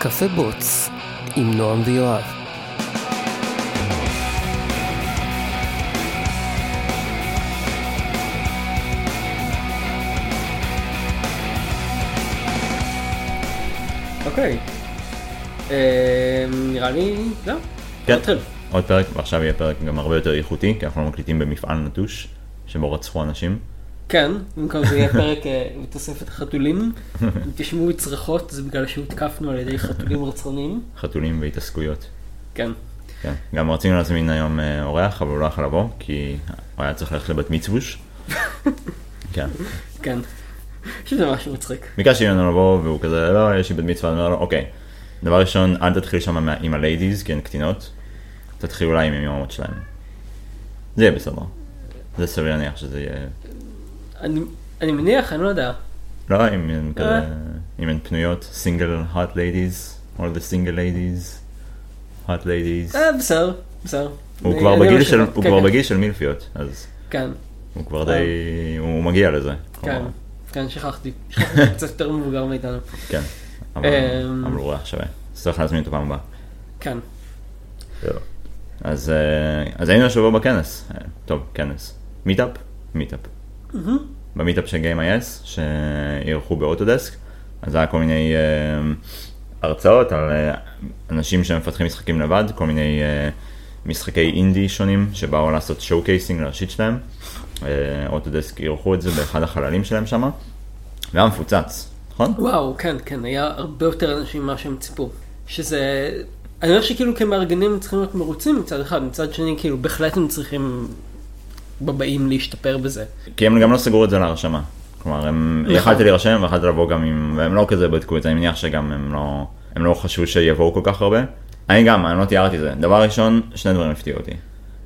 קפה בוץ עם נועם ויואב. אוקיי. אה, נראה לי, זהו. כן. נתחיל. עוד פרק, ועכשיו יהיה פרק גם הרבה יותר איכותי, כי אנחנו מקליטים במפעל נטוש, שבו רצחו אנשים. כן, במקום זה יהיה פרק אה, בתוספת חתולים. אם תשמעו צרחות זה בגלל שהותקפנו על ידי חתולים רצחניים. חתולים והתעסקויות. כן. כן. גם רצינו להזמין היום אה, אורח, אבל הוא לא יכול לבוא, כי הוא היה צריך ללכת לבת מצווש. כן. כן. שזה משהו מצחיק. ביקשתי ממנו לבוא, והוא כזה, לא, יש לי בת מצווה, אני אומר לו, אוקיי. דבר ראשון, אל תתחיל שם עם הליידיז, כי הן קטינות. תתחיל אולי עם אמהות שלהם. זה יהיה בסדר. זה סביר להניח שזה יהיה... אני אני מניח, אני לא יודע. לא, אם הן כזה, אה. אם הן פנויות, סינגל hot ladies, all the single ladies, hot ladies. אה, בסדר, בסדר. הוא כבר בגיל של. הוא כן, כבר כן. בגיל של מילפיות, אז כן, הוא כבר די, הוא מגיע לזה. כן, כן, שכחתי. קצת יותר מבוגר מאיתנו. כן. אבל אמ. הוא ריח שווה. צריך להזמין אותו פעם הבאה. כן. אז אה, אז היינו השבוע בכנס, אה, טוב, כנס. מיטאפ? מיטאפ. במיטאפ של GameIS, שאירחו ב Autodesk, אז היה כל מיני אה, הרצאות על אה, אנשים שמפתחים משחקים לבד, כל מיני אה, משחקי אינדי שונים שבאו לעשות showcasing לראשית שלהם. Autodesk אירחו את זה באחד החללים שלהם שם, והיה מפוצץ, נכון? וואו, כן, כן, היה הרבה יותר אנשים ממה שהם ציפו. שזה... אני אומר שכאילו כמארגנים צריכים להיות מרוצים מצד אחד, מצד שני כאילו בהחלט הם צריכים בבאים להשתפר בזה. כי הם גם לא סגרו את זה להרשמה. כלומר, הם... נכון. יכלתי להירשם ויכלתי לבוא גם עם... והם לא כזה בדקו את זה, אני מניח שגם הם לא... הם לא חשבו שיבואו כל כך הרבה. אני גם, אני לא תיארתי את זה. דבר ראשון, שני דברים הפתיעו אותי.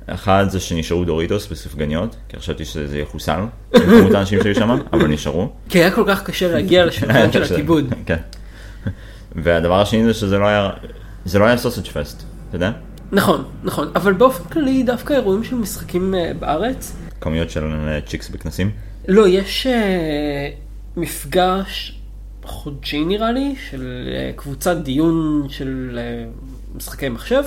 אחד זה שנשארו דוריטוס בסופגניות, כי חשבתי שזה יחוסל, כמות האנשים שהיו שם, אבל נשארו. כי היה כל כך קשה להגיע לשולחן של הכיבוד. כן. והדבר השני זה שזה לא היה... זה לא היה סוסג' פסט, אתה יודע? נכון, נכון, אבל באופן כללי דווקא אירועים של משחקים אה, בארץ, כמויות של אה, צ'יקס בכנסים. לא, יש אה, מפגש חודשי נראה לי, של קבוצת דיון של משחקי מחשב,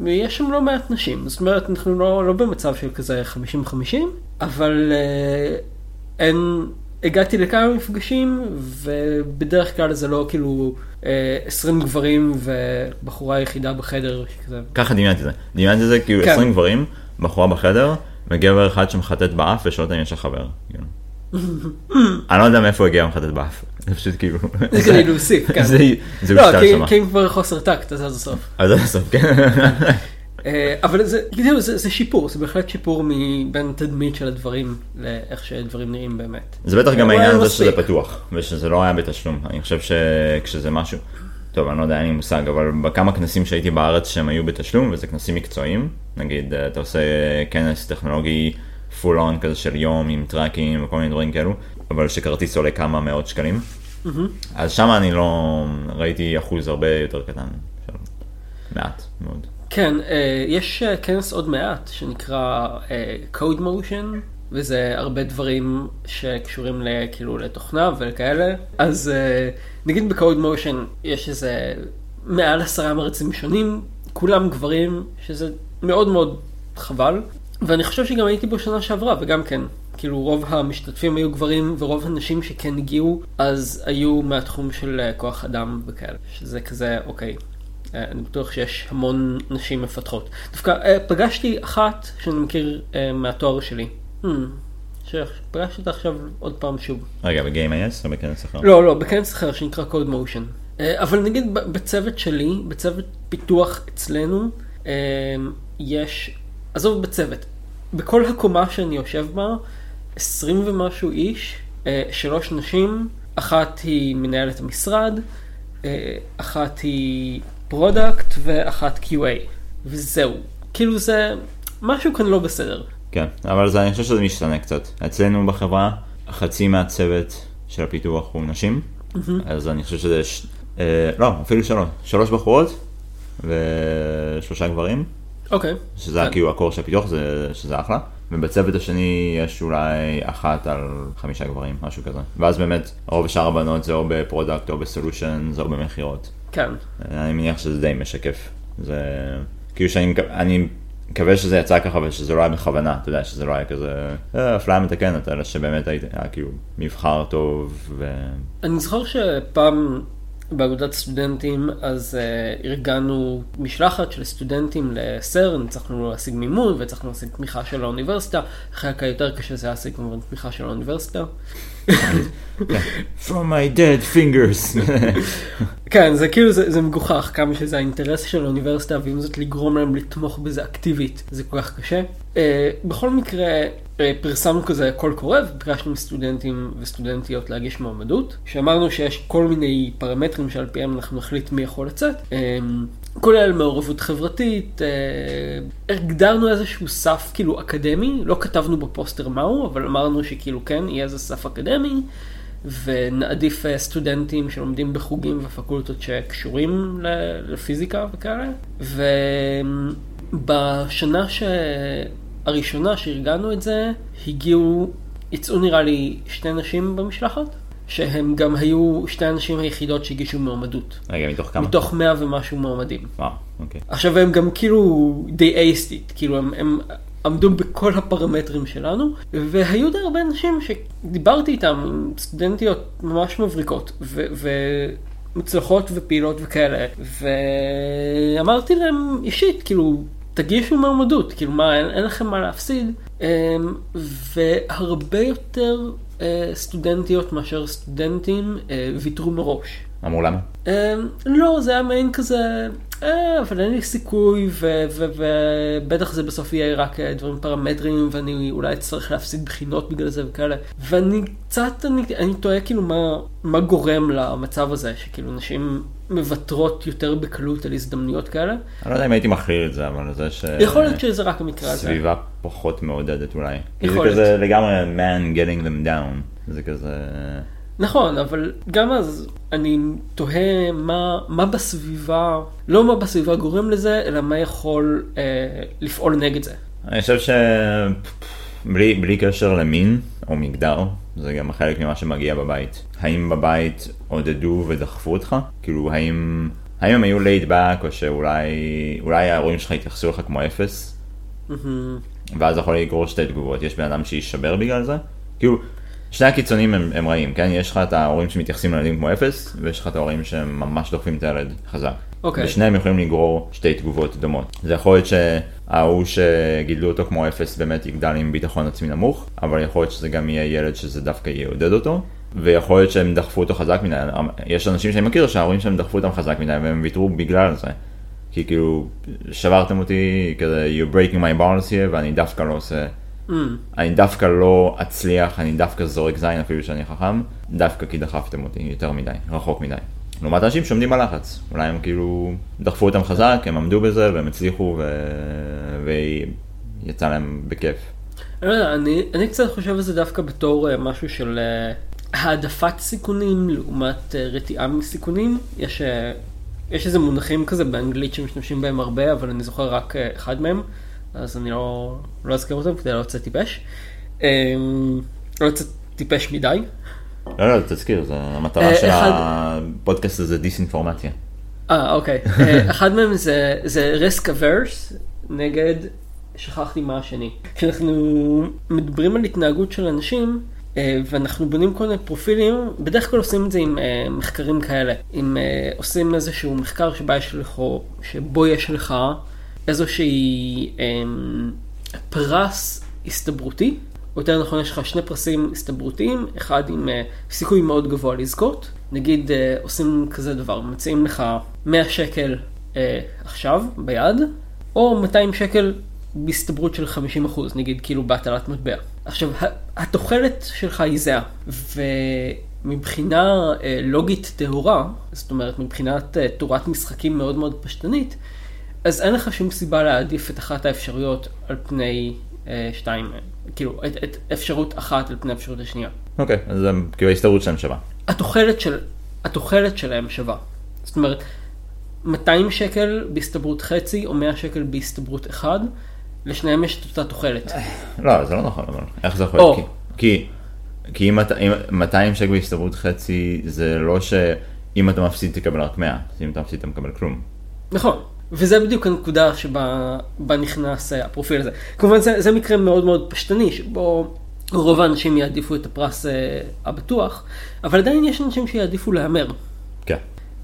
ויש שם לא מעט נשים. זאת אומרת, אנחנו לא, לא במצב של כזה 50-50, אבל אין... הגעתי לכמה מפגשים, ובדרך כלל זה לא כאילו אה, 20 גברים ובחורה יחידה בחדר, שכזה... ככה דמיינתי את זה. דמיינתי את זה כאילו כן. 20 גברים, בחורה בחדר, וגבר אחד שמחטט באף ושואל אותה אם יש לך חבר. כאילו. אני לא יודע מאיפה הגיע המחטט באף. זה פשוט כאילו... זה כדי להוסיף, כן. זה לא, הושתל כי- שמה. כי אם כבר חוסר טקט, אז עד הסוף. עד הסוף, כן. אה, אבל זה, כאילו, זה, זה שיפור, זה בהחלט שיפור מבין תדמית של הדברים לאיך שדברים נראים באמת. זה בטח גם העניין הזה שזה. פתוח, ושזה לא היה בתשלום. אני חושב שכשזה משהו... טוב, אני לא יודע, אין לי מושג, אבל בכמה כנסים שהייתי בארץ שהם היו בתשלום, וזה כנסים מקצועיים, נגיד, אה, אתה עושה כנס טכנולוגי פול און כזה של יום עם טראקים וכל מיני דברים כאלו, אבל שכרטיס עולה כמה מאות שקלים. אז שם אני לא... ראיתי אחוז הרבה יותר קטן, מעט מאוד. כן, אה, יש אה, כנס עוד מעט שנקרא אה, Code Motion, וזה הרבה דברים שקשורים כאילו לתוכנה וכאלה. אז נגיד ב-Code Motion יש איזה מעל עשרה מרצים שונים, כולם גברים, שזה מאוד מאוד חבל. ואני חושב שגם הייתי בו שנה שעברה, וגם כן, כאילו רוב המשתתפים היו גברים, ורוב הנשים שכן הגיעו, אז היו מהתחום של כוח אדם וכאלה, שזה כזה, אוקיי, אני בטוח שיש המון נשים מפתחות. דווקא אה, פגשתי אחת שאני מכיר אה, מהתואר שלי. Hmm, שפגשתי אותה עכשיו עוד פעם שוב. רגע, ב-Game.is או בכנס אחר? לא, לא, בכנס אחר שנקרא Code Motion. אה, אבל נגיד בצוות שלי, בצוות פיתוח אצלנו, אה, יש, עזוב בצוות, בכל הקומה שאני יושב בה, 20 ומשהו איש, אה, שלוש נשים, אחת היא מנהלת המשרד, אה, אחת היא product ואחת QA, וזהו. כאילו זה, משהו כאן לא בסדר. כן, אבל זה, אני חושב שזה משתנה קצת. אצלנו בחברה, חצי מהצוות של הפיתוח הוא נשים, אז אני חושב שזה, ש... אה, לא, אפילו שלוש, שלוש בחורות ושלושה גברים, אוקיי. שזה כן. כאילו ה core של הפיתוח, זה, שזה אחלה. ובצוות השני יש אולי אחת על חמישה גברים, משהו כזה. ואז באמת, רוב שאר הבנות זה או ב product או ב solution, או במכירות. כן. אני מניח שזה די משקף. זה כאילו שאני אני מקווה שזה יצא ככה ושזה לא היה בכוונה, אתה יודע, שזה לא היה כזה אה, אפליה מתקנת, אלא שבאמת היית- היה כאילו מבחר טוב ו... אני זוכר שפעם באגודת סטודנטים אז אה, ארגנו משלחת של סטודנטים ל CERN, הצלחנו להשיג מימון והצלחנו להשיג תמיכה של האוניברסיטה, החלק היותר קשה זה להשיג כמובן תמיכה של האוניברסיטה. From my dead fingers. כן, זה כאילו, זה, זה מגוחך כמה שזה האינטרס של האוניברסיטה, ועם זאת לגרום להם לתמוך בזה אקטיבית, זה כל כך קשה. Uh, בכל מקרה, uh, פרסמנו כזה קול קורא, וביקשנו מסטודנטים וסטודנטיות להגיש מועמדות, שאמרנו שיש כל מיני פרמטרים שעל פיהם אנחנו נחליט מי יכול לצאת. Uh, כולל מעורבות חברתית, הגדרנו איזשהו סף כאילו אקדמי, לא כתבנו בפוסטר מהו, אבל אמרנו שכאילו כן, יהיה איזה סף אקדמי. ונעדיף אה, סטודנטים שלומדים בחוגים ופקולטות שקשורים לפיזיקה וכאלה. ובשנה ש... הראשונה שארגנו את זה, הגיעו, יצאו נראה לי שתי נשים במשלחת, שהם גם היו שתי הנשים היחידות שהגישו מועמדות. רגע, מתוך כמה? מתוך מאה ומשהו מועמדים. וואו, אוקיי. עכשיו הם גם כאילו די אייסטית, כאילו הם, הם עמדו בכל הפרמטרים שלנו, והיו די הרבה אנשים שדיברתי איתם, סטודנטיות ממש מבריקות, ו- ומוצלחות ופעילות וכאלה, ואמרתי להם אישית, כאילו, תגישו מועמדות, כאילו מה, אין, אין לכם מה להפסיד, אמ, והרבה יותר אה, סטודנטיות מאשר סטודנטים אה, ויתרו מראש. אמרו למה? אמ, לא, זה היה מעין כזה, אה, אבל אין לי סיכוי, ובטח זה בסוף יהיה רק אה, דברים פרמטריים, ואני אולי אצטרך להפסיד בחינות בגלל זה וכאלה. ואני קצת, אני, אני תוהה כאילו מה, מה גורם למצב הזה, שכאילו נשים מוותרות יותר בקלות על הזדמנויות כאלה. אני לא יודע אם הייתי מכליל את זה, אבל זה ש... יכול להיות שזה רק המקרה הזה. סביבה פחות מעודדת אולי. כי זה יכול כזה לגמרי man getting them down. זה כזה... נכון, אבל גם אז אני תוהה מה, מה בסביבה, לא מה בסביבה גורם לזה, אלא מה יכול אה, לפעול נגד זה. אני חושב שבלי בלי קשר למין או מגדר, זה גם חלק ממה שמגיע בבית. האם בבית עודדו ודחפו אותך? כאילו, האם, האם הם היו laid back, או שאולי אולי ההורים שלך התייחסו לך כמו אפס, מהמם. ואז יכול לגרור שתי תגובות. יש בן אדם שיישבר בגלל זה? כאילו, שני הקיצונים הם, הם רעים, כן? יש לך את ההורים שמתייחסים לילדים כמו אפס, ויש לך את ההורים שהם ממש דוחפים את הילד חזק. אוקיי. ושניהם יכולים לגרור שתי תגובות דומות. זה יכול להיות שההוא שגידלו אותו כמו אפס באמת יגדל עם ביטחון עצמי נמוך, אבל יכול להיות שזה גם יהיה ילד שזה דווקא יעודד אותו, ויכול להיות שהם דחפו אותו חזק מדי. יש אנשים שאני מכיר שההורים שלהם דחפו אותם חזק מדי והם ויתרו בגלל זה. כי כאילו, שברתם אותי כזה, you're breaking my balance here, ואני דווקא לא עושה, Mm. אני דווקא לא אצליח, אני דווקא זורק זין אפילו שאני חכם, דווקא כי דחפתם אותי יותר מדי, רחוק מדי. לעומת אנשים שעומדים בלחץ, אולי הם כאילו דחפו אותם חזק, הם עמדו בזה והם הצליחו ו... ויצא להם בכיף. אני יודע, אני, אני קצת חושב על זה דווקא בתור אה, משהו של אה, העדפת סיכונים לעומת אה, רתיעה מסיכונים. יש, אה, יש איזה מונחים כזה באנגלית שמשתמשים בהם הרבה, אבל אני זוכר רק אה, אחד מהם, אז אני לא, לא אזכר אותם כדי לא לצאת טיפש. אה, לא לצאת טיפש מדי. לא, לא, תזכיר, זה המטרה אה, של אחד- הפודקאסט הזה דיסאינפורמציה. אה, אוקיי. אה, אחד מהם זה, זה risk averse נגד, שכחתי מה השני. כשאנחנו מדברים על התנהגות של אנשים, אה, ואנחנו בונים כל מיני פרופילים, בדרך כלל עושים את זה עם אה, מחקרים כאלה. אם אה, עושים איזשהו מחקר שבה יש לך, שבו יש לך איזושהי אה, פרס הסתברותי, או יותר נכון יש לך שני פרסים הסתברותיים, אחד עם אה, סיכוי מאוד גבוה לזכות, נגיד אה, עושים כזה דבר, מציעים לך 100 שקל אה, עכשיו ביד, או 200 שקל בהסתברות של 50%, נגיד כאילו בהטלת מטבע. עכשיו, התוחלת שלך היא זהה, ומבחינה אה, לוגית טהורה, זאת אומרת מבחינת אה, תורת משחקים מאוד מאוד פשטנית, אז אין לך שום סיבה להעדיף את אחת האפשרויות על פני אה, שתיים, אה, כאילו, את, את אפשרות אחת על פני האפשרות השנייה. אוקיי, אז זה כאילו ההסתברות שלהם שווה. התוחלת, של, התוחלת שלהם שווה. זאת אומרת, 200 שקל בהסתברות חצי או 100 שקל בהסתברות אחד, לשניהם יש את אותה תוחלת. לא, זה לא נכון, אבל איך זה יכול או. להיות? כי, כי אם אתה, אם 200 שקל בהסתברות חצי, זה לא שאם אתה מפסיד תקבל רק 100, אז אם אתה מפסיד אתה מקבל כלום. נכון. וזה בדיוק הנקודה שבה בה נכנס הפרופיל הזה. כמובן זה, זה מקרה מאוד מאוד פשטני, שבו רוב האנשים יעדיפו את הפרס אה, הבטוח, אבל עדיין יש אנשים שיעדיפו להמר. כן.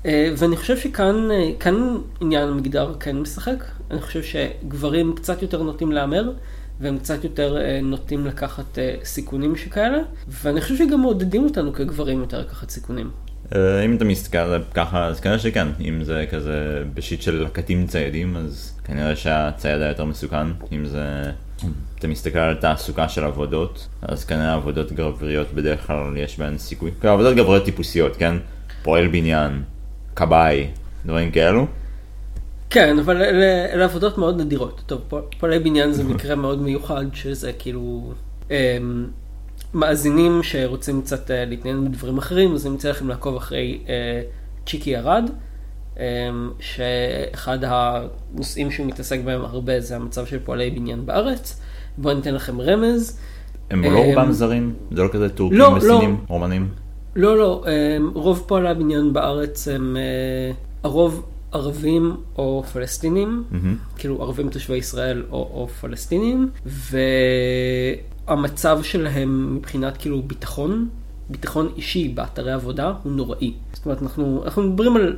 אה, ואני חושב שכאן אה, כאן עניין המגדר כן משחק. אני חושב שגברים קצת יותר נוטים להמר, והם קצת יותר נוטים לקחת סיכונים שכאלה, ואני חושב שגם מעודדים אותנו כגברים יותר לקחת סיכונים. אה, אם אתה מסתכל ככה, אז כנראה שכן. אם זה כזה בשיט של לקטים ציידים, אז כנראה שהצייד היה יותר מסוכן. אם זה... אתה מסתכל על תעסוקה של עבודות, אז כנראה עבודות גבריות בדרך כלל יש בהן סיכוי. כאילו, עבודות גבריות טיפוסיות, כן? פועל בניין, כבאי, דברים כאלו. כן, אבל אלה, אלה עבודות מאוד נדירות. טוב, פוע- פועלי בניין זה מקרה מאוד מיוחד, שזה כאילו אמ, מאזינים שרוצים קצת אה, להתעניין בדברים אחרים, אז אני מציע לכם לעקוב אחרי אה, צ'יקי ארד, אמ, שאחד הנושאים שהוא מתעסק בהם הרבה זה המצב של פועלי בניין בארץ. בואו ניתן לכם רמז. הם לא רובם זרים? זה לא כזה טורקים לא, לא. וסינים, רומנים? לא, לא, אמ, רוב פועלי הבניין בארץ הם אה, הרוב ערבים או פלסטינים, כאילו ערבים תושבי ישראל או, או פלסטינים, והמצב שלהם מבחינת כאילו ביטחון, ביטחון אישי באתרי עבודה הוא נוראי. זאת אומרת, אנחנו, אנחנו מדברים על,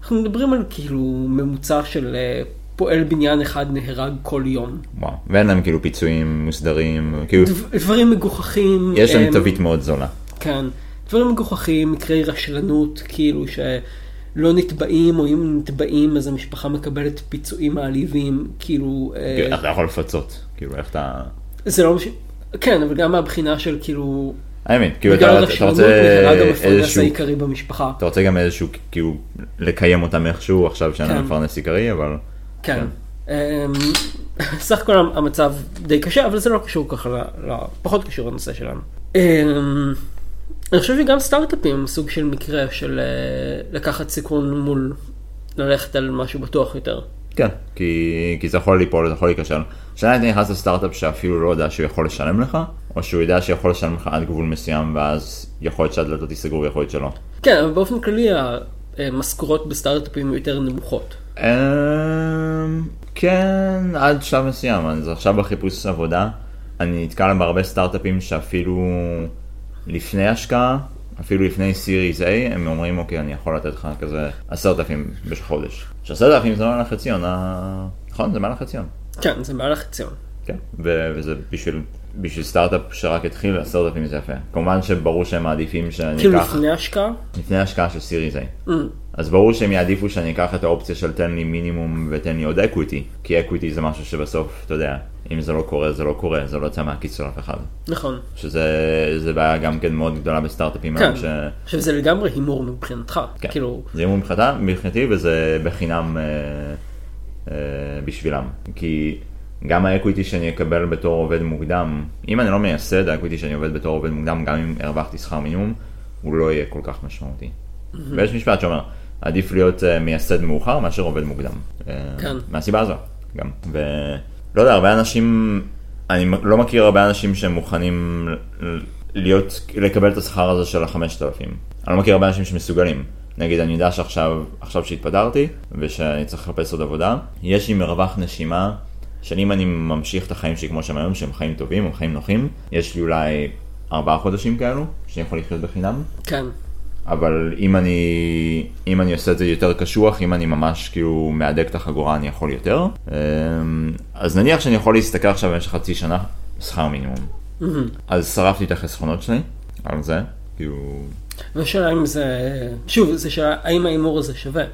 אנחנו מדברים על כאילו ממוצע של אה, פועל בניין אחד נהרג כל יום. וואו. ואין להם כאילו פיצויים מוסדרים, כאילו, דב- דברים מגוחכים. יש להם תווית מאוד זולה. כן, דברים מגוחכים, מקרי רשלנות, כאילו שלא נתבעים, או אם נתבעים אז המשפחה מקבלת פיצויים מעליבים, כאילו, אה, איך אתה יכול לפצות? כאילו, איך אתה... זה לא מש... כן, אבל גם מהבחינה של כאילו, האמת, כאילו, בגלל אתה אתה רוצה איזשהו... העיקרי במשפחה. אתה רוצה גם איזשהו, כאילו, לקיים אותם איכשהו עכשיו שאין כן. מפרנס עיקרי, אבל... כן. אמ, סך הכל המצב די קשה, אבל זה לא קשור ככה, ל- ל- פחות קשור לנושא שלנו. אמ, אני חושב שגם סטארט-אפים הם סוג של מקרה של אה, לקחת סיכון מול ללכת על משהו בטוח יותר. כן, כי, כי זה יכול ליפול, זה יכול להיכשל. השאלה אם אתה נכנס לסטארט-אפ שאפילו לא יודע שהוא יכול לשלם לך, או שהוא יודע שיכול לשלם לך עד גבול מסוים, ואז יכול להיות שהדלתות ייסגרו ויכול להיות שלא. כן, אבל באופן כללי המשכורות בסטארט-אפים יותר נמוכות. אמ, כן, עד שלב מסוים, אז עכשיו בחיפוש עבודה, אני נתקל בהרבה סטארט-אפים שאפילו לפני השקעה, אפילו לפני סיריס A, הם אומרים, אוקיי, אני יכול לתת לך כזה עשרת אלפים בחודש. שעשרת אלפים זה מעל החציון, אה, נכון? זה מעל החציון. כן, זה מעל החציון. כן, ו- וזה בשביל, בשביל סטארט-אפ שרק התחיל, עשרת אלפים זה יפה. כמובן שברור שהם מעדיפים שאני כאילו אקח, לפני השקעה? לפני השקעה של Series A. Mm, אז ברור שהם יעדיפו שאני אקח את האופציה של תן לי מינימום ותן לי עוד equity, כי equity זה משהו שבסוף, אתה יודע, אם זה לא קורה, זה לא קורה, זה לא יוצא מהכיס של אף אחד. נכון. שזה זה בעיה גם כן מאוד גדולה בסטארט-אפים כן. ש... עכשיו זה לגמרי הימור מבחינתך. כן. כאילו, זה הימור מבחינתה, מבחינתי וזה בחינם אה, אה, בשבילם. כי גם ה equity שאני אקבל בתור עובד מוקדם, אם אני לא מייסד, ה equity שאני עובד בתור עובד מוקדם, גם אם הרווחתי שכר מינימום, הוא לא יהיה כל כך משמעותי. ויש משפט שאומר, עדיף להיות אה, מייסד מאוחר מאשר עובד מוקדם. אה, כן. מהסיבה הזו, גם. ולא יודע, הרבה אנשים, אני לא מכיר הרבה אנשים שהם מוכנים ל- להיות, לקבל את השכר הזה של החמשת אלפים. אני לא מכיר הרבה אנשים שמסוגלים. נגיד, אני יודע שעכשיו, עכשיו שהתפטרתי, ושאני צריך לחפש עוד עבודה, יש לי מרווח נשימה, שאם אני ממשיך את החיים שלי כמו שהם היום, שהם חיים טובים, הם חיים נוחים, יש לי אולי ארבעה חודשים כאלו, שאני יכול לחיות בחינם. כן. אבל אם אני, אם אני עושה את זה יותר קשוח, אם אני ממש כאילו מהדק את החגורה, אני יכול יותר. אמ, אז נניח שאני יכול להסתכל עכשיו במשך חצי שנה, שכר מינימום. אז שרפתי את החסכונות שלי על זה, כאילו... והשאלה אם זה, שוב, זה שאלה, האם ההימור הזה שווה?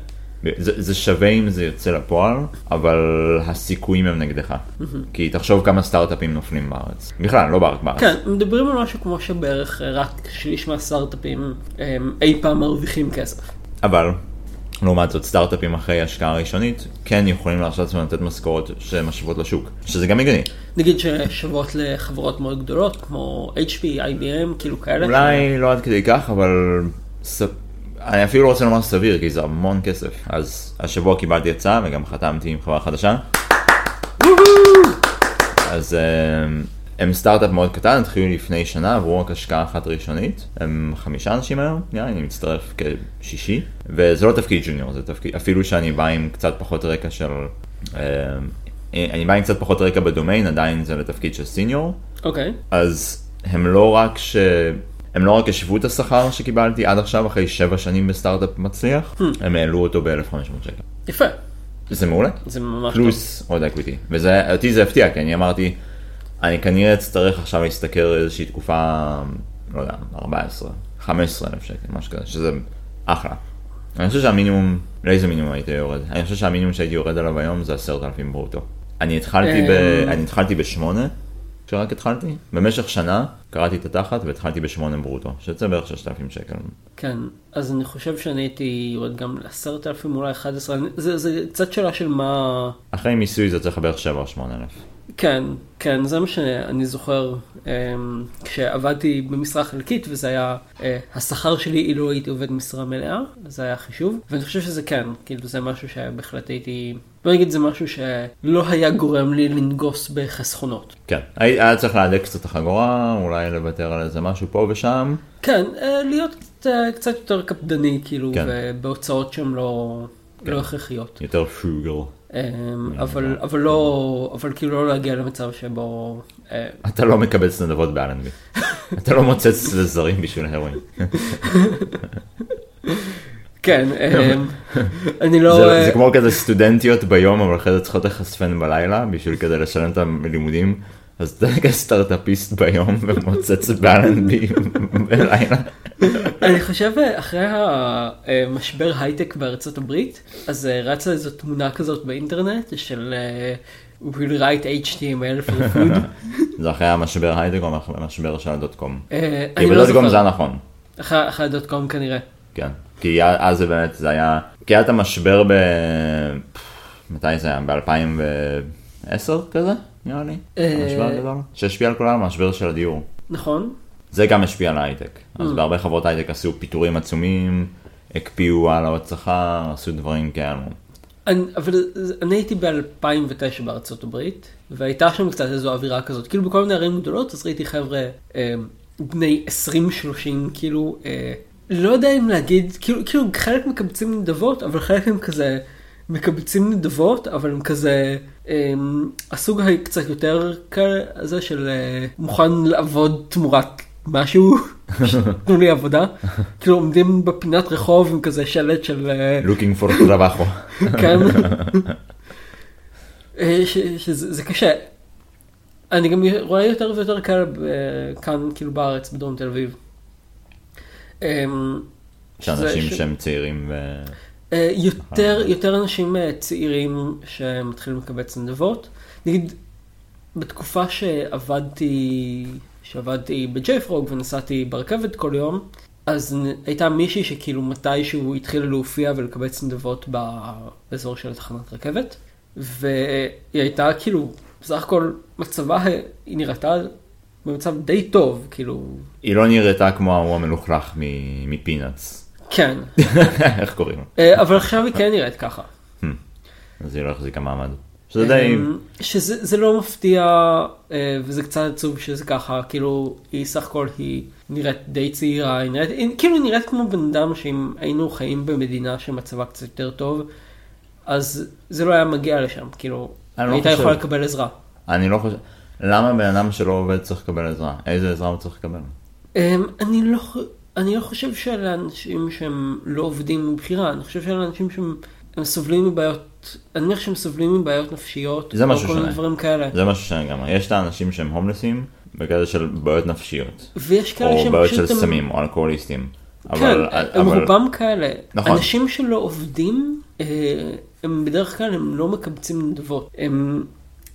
זה, זה שווה אם זה יוצא לפועל, אבל הסיכויים הם נגדך. כי תחשוב כמה סטארט-אפים נופלים בארץ. בכלל, לא רק בארץ. כן, מדברים על משהו כמו שבערך אה, רק שליש מהסטארט-אפים אי פעם מרוויחים כסף. אבל, לעומת זאת, סטארט-אפים אחרי השקעה ראשונית, כן יכולים להרשות לעצמם לתת משכורות שמשוות לשוק, שזה גם הגיוני. נגיד ששוות לחברות מאוד גדולות כמו HP, IBM, כאילו כאלה. אולי לא עד כדי כך, אבל. אני אפילו לא רוצה לומר סביר, כי זה המון כסף. אז השבוע קיבלתי הצעה וגם חתמתי עם חברה חדשה. אז אה, הם סטארט-אפ מאוד קטן, התחילו לפני שנה, עברו רק השקעה אחת ראשונית. הם חמישה אנשים היום, נראה לי, אני מצטרף כשישי. וזה לא תפקיד ג'וניור, זה תפקיד, אפילו שאני בא עם קצת פחות רקע של... אה, אני בא עם קצת פחות רקע בדומיין, עדיין זה לתפקיד של סיניור. אוקיי. אז הם לא רק ש... הם לא רק השוו את השכר שקיבלתי עד עכשיו אחרי שבע שנים בסטארט-אפ מצליח, הם העלו אותו ב-1500 שקל. יפה. זה מעולה. זה ממש טוב. פלוס עוד equity. וזה, אותי זה הפתיע, כי אני אמרתי, אני כנראה אצטרך עכשיו להשתכר איזושהי תקופה, לא יודע, 14, 15 אלף שקל, משהו כזה, שזה אחלה. אני חושב שהמינימום, לאיזה מינימום הייתי יורד? אני חושב שהמינימום שהייתי יורד עליו היום זה 10,000 ברוטו. אני התחלתי, ב, אמ. אני התחלתי בשמונה, כשרק התחלתי, במשך שנה קרעתי את התחת והתחלתי בשמונה ברוטו, שיוצא בערך 6,000 שקל. כן, אז אני חושב שאני הייתי יורד גם לעשרת אלפים, אולי 11, אני- זה, זה קצת שאלה של מה... אחרי מיסוי זה צריך בערך 7 או 8 אלף. כן, כן, זה מה שאני זוכר אמ, כשעבדתי במשרה חלקית וזה היה אה, השכר שלי אילו הייתי עובד משרה מלאה, זה היה חישוב, ואני חושב שזה כן, כאילו זה משהו שבהחלט הייתי, בוא נגיד זה משהו שלא היה גורם לי לנגוס בחסכונות. כן, היה צריך להדק קצת את החגורה, אולי לוותר על איזה משהו פה ושם. כן, אה, להיות קצת, אה, קצת יותר קפדני, כאילו, כן. בהוצאות שהן לא, לא הכרחיות. יותר פוגל. אמ, אבל, אבל לא, אבל כאילו לא להגיע למצב שבו, אה, אתה לא מקבץ נדבות באלנבי. אתה לא מוצץ לזרים בשביל הרואין. כן, אמ, אני לא, זה אה, זה כמו כזה סטודנטיות ביום, אבל אחרי זה צריכות לחשפן בלילה, בשביל כדי לשלם את הלימודים. אז אתה כזה סטארט-אפיסט ביום ומוצץ באלנבי בלילה. אני חושב אה, אחרי המשבר הייטק בארצות הברית, אז אה, רצה איזו תמונה כזאת באינטרנט של אה, will write HTML for food. זה אחרי המשבר הייטק או המשבר של הדוט קום. אה, כי לא בדוט קום זה היה נכון. אחרי אחרי הדוט קום כנראה. כן. כי אז זה באמת, זה היה, כי היה את המשבר ב... מתי זה היה? ב-2010 כזה, נראה לי? אה, המשבר הגדול? שהשפיע על כולם, המשבר של הדיור. נכון? זה גם השפיע על ההייטק. Mm. אז בהרבה חברות הייטק עשו פיטורים עצומים, הקפיאו העלאות שכר, עשו דברים כאלו. אני, אבל אני הייתי ב-2009 בארצות הברית, והייתה שם קצת איזו אווירה כזאת, כאילו בכל מיני ערים גדולות, אז ראיתי חבר'ה אה, בני 20-30, כאילו, אה, לא יודע אם להגיד, כאילו, כאילו חלק מקבצים נדבות, אבל חלק הם כזה מקבצים נדבות, אבל הם כזה, אה, הסוג הקצת יותר כזה של אה, מוכן לעבוד תמורת משהו, תנו לי עבודה, כאילו עומדים בפינת רחוב עם כזה שלט של... אה, looking for trabajo. כן. אה, שזה זה קשה. אני גם רואה יותר ויותר כאלה כאן, כאילו בארץ, בדרום תל אביב. אמ, שאנשים שהם צעירים ו... אה, יותר, יותר אנשים אה, צעירים שמתחילים לקבץ נדבות. נגיד, בתקופה שעבדתי, שעבדתי בג'ייפרוג ונסעתי ברכבת כל יום, אז הייתה מישהי שכאילו מתישהו התחילה להופיע ולקבץ נדבות באזור של תחנת רכבת, והיא הייתה כאילו, בסך הכל מצבה, היא נראתה במצב די טוב, כאילו, היא לא נראתה כמו ההוא המלוכלך מפינאץ. כן, איך קוראים לו? אה, אבל עכשיו היא כן נראית ככה. אז היא לא החזיקה מעמד. שזה די... אמ, שזה זה לא מפתיע אה, וזה קצת עצוב שזה ככה כאילו היא סך הכל היא נראית די צעירה היא נראית היא, כאילו היא נראית כמו בן אדם שאם היינו חיים במדינה שמצבה קצת יותר טוב אז זה לא היה מגיע לשם כאילו אני לא. יכולה לקבל עזרה. אני לא חושב... למה בן אדם שלא עובד צריך לקבל עזרה? איזה עזרה הוא צריך לקבל? אמ, אני לא אני לא חושב שאלה אנשים שהם לא עובדים מבחירה אני חושב שאלה אנשים שהם הם סובלים מבעיות אני מניח שהם סובלים מבעיות נפשיות זה משהו שונה. דברים כאלה. זה משהו שאני גם... יש את האנשים שהם הומלסים, בקטע של בעיות נפשיות. ויש כאלה או שהם בעיות של פשוט... הם- סמים, או אלכוהוליסטים. כן, אבל... הם אבל- רובם כאלה. נכון. אנשים שלא עובדים, אה, הם בדרך כלל הם לא מקבצים נדבות. הם,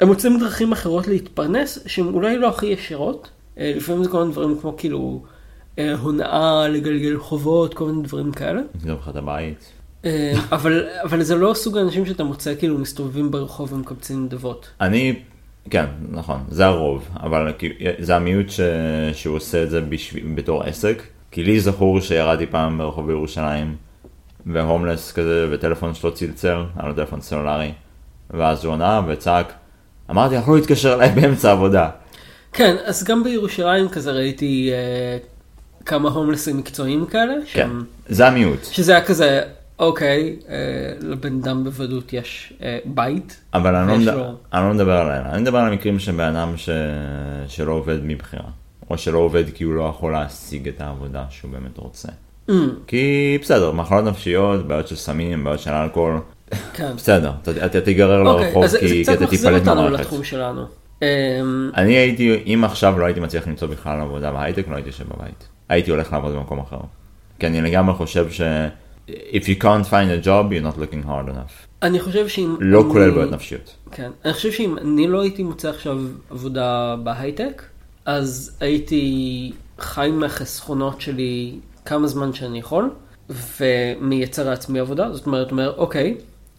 הם מוצאים דרכים אחרות להתפרנס, שהן אולי לא הכי ישירות. אה, לפעמים זה כל מיני דברים כמו כאילו הונאה, לגלגל חובות, כל מיני דברים כאלה. לך את הבית. אה, אבל, אבל זה לא סוג האנשים שאתה מוצא כאילו מסתובבים ברחוב ומקבצים נדבות. אני, כן, נכון, זה הרוב, אבל זה המיעוט ש... שהוא עושה את זה בשביל, בתור עסק. כי לי זכור שירדתי פעם ברחוב בירושלים, והומלס כזה, וטלפון שלו צלצל, היה לו טלפון סלולרי, ואז הוא עונה וצעק, אמרתי, יכלו להתקשר אליי באמצע העבודה. כן, אז גם בירושלים כזה ראיתי אה, כמה הומלסים מקצועיים כאלה, כן, שהם- זה המיעוט. שזה היה כזה, אוקיי, אה, לבן אדם בוודאות יש אה, בית. אבל אני לא, מדבר, לו- אני לא מדבר עליהם, אני מדבר על המקרים של בן אדם ש... שלא עובד מבחירה. או שלא עובד כי הוא לא יכול להשיג את העבודה שהוא באמת רוצה. Mm, כי בסדר, מחלות נפשיות, בעיות של סמים, בעיות של אלכוהול, כן. בסדר, אתה, אתה תיגרר אוקיי, לרחוב אז כי, כי קצת אתה מחזיר תיפלט אותנו מהמערכת. לתחום שלנו. אני הייתי, אם עכשיו לא הייתי מצליח למצוא בכלל עבודה בהייטק, לא הייתי יושב בבית. הייתי הולך לעבוד במקום אחר. כי אני לגמרי חושב ש... If you can't find a job, you're not looking hard enough. אני חושב שאם... לא אני- כולל בעיות נפשיות. כן. אני חושב שאם אני לא הייתי מוצא עכשיו עבודה בהייטק, אז הייתי חי מהחסכונות שלי כמה זמן שאני יכול, ומייצר לעצמי עבודה. זאת אומרת, אומר, אוקיי,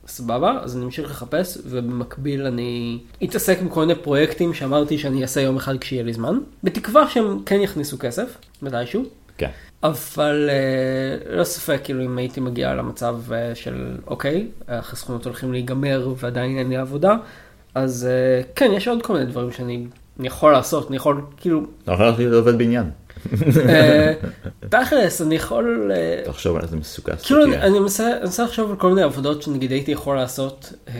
סבבה, אז אני אמשיך לחפש, ובמקביל אני אתעסק עם כל מיני פרויקטים שאמרתי שאני אעשה יום אחד כשיהיה לי זמן, בתקווה שהם כן יכניסו כסף, מתישהו. כן. אבל אה, לא ספק, כאילו אם הייתי מגיע למצב אה, של אוקיי, החסכונות הולכים להיגמר ועדיין אין לי עבודה, אז אה, כן, יש עוד כל מיני דברים שאני אני יכול לעשות, אני יכול, כאילו, אתה יכול להיות עובד בניין. אה, תכלס, אני יכול, אה, תחשוב על איזה מסוכס. כאילו אני, מנסה, לחשוב על כל מיני עבודות שנגיד הייתי יכול לעשות, אה,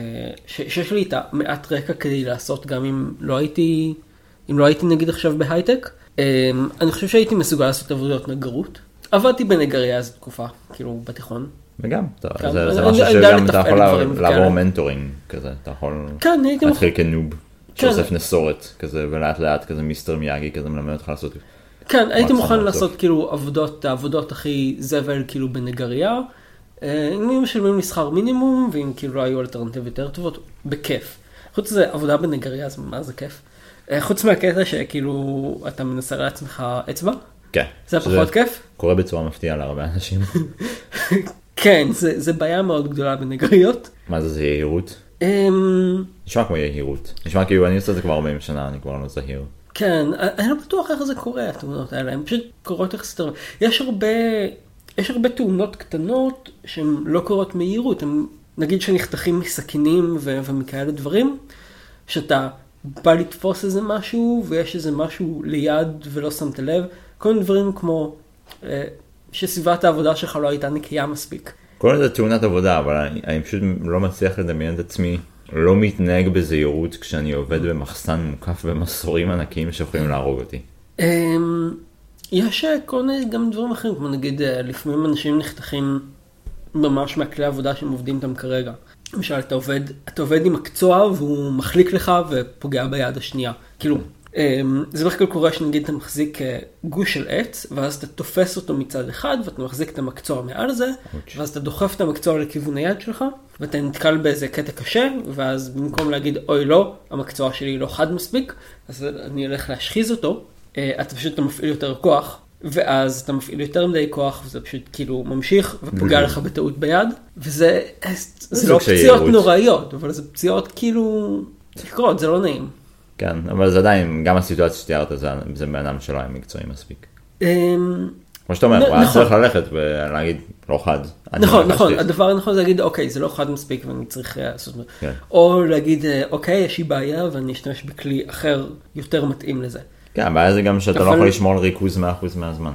שיש לי את המעט רקע כדי לעשות גם אם לא הייתי, אם לא הייתי נגיד עכשיו בהייטק. אני חושב שהייתי מסוגל לעשות עבודות נגרות. עבדתי בנגריה איזה תקופה, כאילו בתיכון. וגם, כן, זה משהו שגם אתה יכול לעבור-. מנטורינג כזה, אתה יכול כן, להתחיל כנוב, כן. שאוסף נסורת כזה, ולאט לאט כזה מיסטר מיאגי כזה מלמד אותך לעשות. כן, הייתי מוכן. לעשות כאילו עבודות, העבודות הכי זבל כאילו בנגרייה. אה, אם היו משלמים לי שכר מינימום, ואם כאילו לא היו אלטרנטיבות יותר טובות, בכיף. חוץ מזה, עבודה בנגרייה זה מה זה כיף. אה, חוץ מהקטע שכאילו אתה מנסה לעצמך אצבע, כן. זה פחות כיף. קורה בצורה מפתיעה להרבה אנשים. כן, זה, זה בעיה מאוד גדולה בנגריות. מה זה, זה יהירות? אמ, נשמע כמו יהירות. נשמע כאילו אני עושה את זה כבר 40 שנה, אני כבר לא זהיר. כן, אני לא בטוח איך זה קורה, התאונות האלה, הן פשוט קורות יחסית הרבה. יש הרבה, יש הרבה תאונות קטנות שהן לא קורות מהירות, הן נגיד שנחתכים מסכינים ו- ומכאלה דברים, שאתה בא לתפוס איזה משהו ויש איזה משהו ליד ולא שמת לב, כל מיני דברים כמו אה, שסביבת העבודה שלך לא הייתה נקייה מספיק. קוראים לזה תאונת עבודה, אבל אני, אני פשוט לא מצליח לדמיין את עצמי לא מתנהג בזהירות כשאני עובד במחסן מוקף במסורים ענקיים שיכולים להרוג אותי. אמ, יש אה, כל מיני גם דברים אחרים, כמו נגיד אה, לפעמים אנשים נחתכים ממש מהכלי העבודה שהם עובדים איתם כרגע. למשל, אתה עובד, אתה עובד עם מקצוע והוא מחליק לך ופוגע ביד השנייה. כאילו, זה בדרך כלל קורה שנגיד אתה מחזיק אה, גוש של עץ, ואז אתה תופס אותו מצד אחד, ואתה מחזיק את המקצוע מעל זה, אוץ'. ואז אתה דוחף את המקצוע לכיוון היד שלך, ואתה נתקל באיזה קטע קשה, ואז במקום להגיד אוי לא, המקצוע שלי לא חד מספיק, אז אני הולך להשחיז אותו, אה, אתה פשוט מפעיל יותר כוח, ואז אתה מפעיל יותר מדי כוח, וזה פשוט כאילו ממשיך ופוגע לך בטעות ביד, וזה אה, לא פציעות. נוראיות, אבל זה פציעות כאילו, זה לא נעים. כן, אבל זה עדיין, גם הסיטואציה שתיארת זה, זה בן אדם שלא היה מקצועי מספיק. אמ, כמו שאתה אומר, הוא היה נכון. צריך ללכת ולהגיד, לא חד. נכון, לא נכון, את זה." הדבר הנכון זה להגיד, אוקיי, זה לא חד מספיק ואני צריך אה, לעשות... כן. או להגיד, אה, אוקיי, יש לי בעיה ואני אשתמש בכלי אחר יותר מתאים לזה. כן, הבעיה זה גם שאתה לא יכול לשמור על ריכוז 100% מהזמן.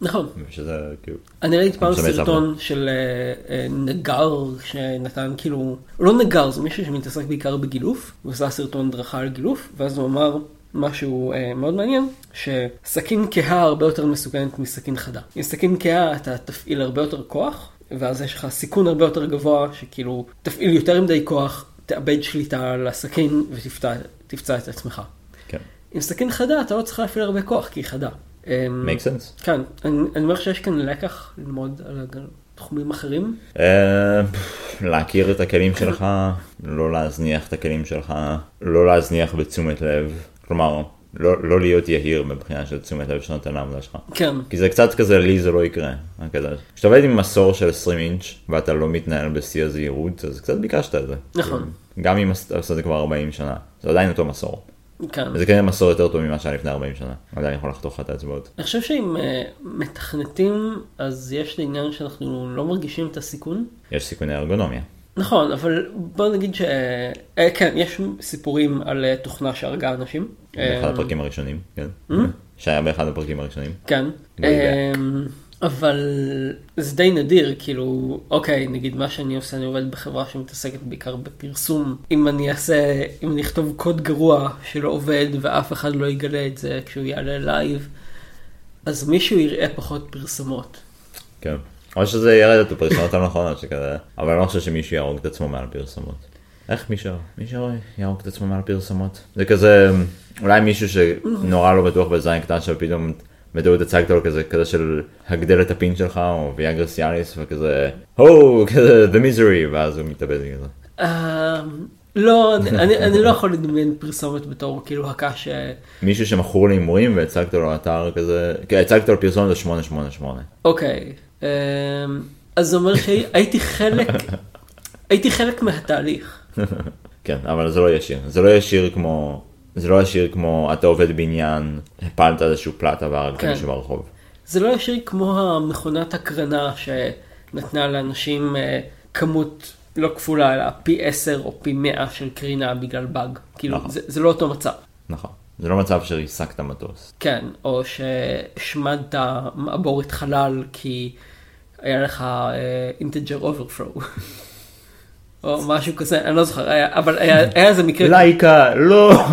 נכון. שזה כאילו, אני ראיתי פעם סרטון של אה, אה, נגר שנתן כאילו, לא נגר, זה מישהו שמתעסק בעיקר בגילוף, הוא עשה סרטון הדרכה על גילוף, ואז הוא אמר משהו אה, מאוד מעניין, שסכין כהה הרבה יותר מסוכנת מסכין חדה. עם סכין כהה אתה תפעיל הרבה יותר כוח, ואז יש לך סיכון הרבה יותר גבוה, שכאילו תפעיל יותר מדי כוח, תאבד שליטה על הסכין ותפצע תפצע את עצמך. כן. עם סכין חדה אתה לא צריך להפעיל הרבה כוח כי היא חדה. אמ, make sense. כן, אני, אומר שיש כאן לקח ללמוד על תחומים אחרים. אה, להכיר את הכלים שלך, לא להזניח את הכלים שלך, לא להזניח בתשומת לב, כלומר, לא, לא להיות יהיר מבחינה של תשומת לב שנותן לעבודה שלך. כן, כי זה קצת כזה, לי זה לא יקרה. כשאתה עובד עם מסור של 20 אינץ' ואתה לא מתנהל בשיא הזהירות, אז קצת ביקשת את זה. נכון. גם אם עושה את זה כבר 40 שנה, זה עדיין אותו מסור. כן. וזה כנראה מסור יותר טוב ממה שהיה לפני 40 שנה. עדיין יכול לחתוך לך את האצבעות. אני חושב שאם אה, מתכנתים, אז יש לי עניין שאנחנו לא מרגישים את הסיכון. יש סיכוני ארגונומיה. נכון, אבל בוא נגיד ש... אה, כן, יש סיפורים על אה, תוכנה שהרגה אנשים. באחד הפרקים הראשונים, כן. שהיה באחד הפרקים הראשונים. כן. לא אבל זה די נדיר, כאילו, אוקיי, נגיד מה שאני עושה, אני עובד בחברה שמתעסקת בעיקר בפרסום. אם אני אעשה, אם אני אכתוב קוד גרוע שלא עובד ואף אחד לא יגלה את זה כשהוא יעלה live, אז מישהו יראה פחות פרסומות. כן. או שזה ירד את הפרסומות הנכונות שכזה, אבל אני לא חושב שמישהו יהרוג את עצמו מעל פרסומות. איך מישהו, מישהו יהרוג את עצמו מעל פרסומות? זה כזה, אולי מישהו שנורא לא בטוח בזין קטן שפתאום בטעות הצגת לו כזה, כזה של הגדל את הפין שלך, או ויאגרה סיאליס, וכזה, הו, כזה, the misery, ואז הוא מתאבד כזה. אמ, לא, אני- אני לא יכול לדמיין פרסומת בתור כאילו הקש... מישהו שמכור להימורים והצגת לו אתר כזה, כן, הצגת לו פרסומת ל-888. אוקיי, אמ, אז זה אומר שהייתי חלק, הייתי חלק מהתהליך. כן, אבל זה לא ישיר. זה לא ישיר כמו, זה לא ישיר כמו אתה עובד בעניין, הפלת איזשהו פלטה והרגת כן. מישהו ברחוב. זה לא ישיר כמו המכונת הקרנה שנתנה לאנשים אה, כמות לא כפולה, אלא פי 10 או פי 100 של קרינה בגלל באג. כאילו, נכון. זה, זה לא אותו מצב. נכון. זה לא מצב שריסקת מטוס. כן, או שהשמדת מעבורת חלל כי היה לך integer overflow. או משהו כזה, אני לא זוכר, היה, אבל היה, היה איזה מקרה, לייקה, לא.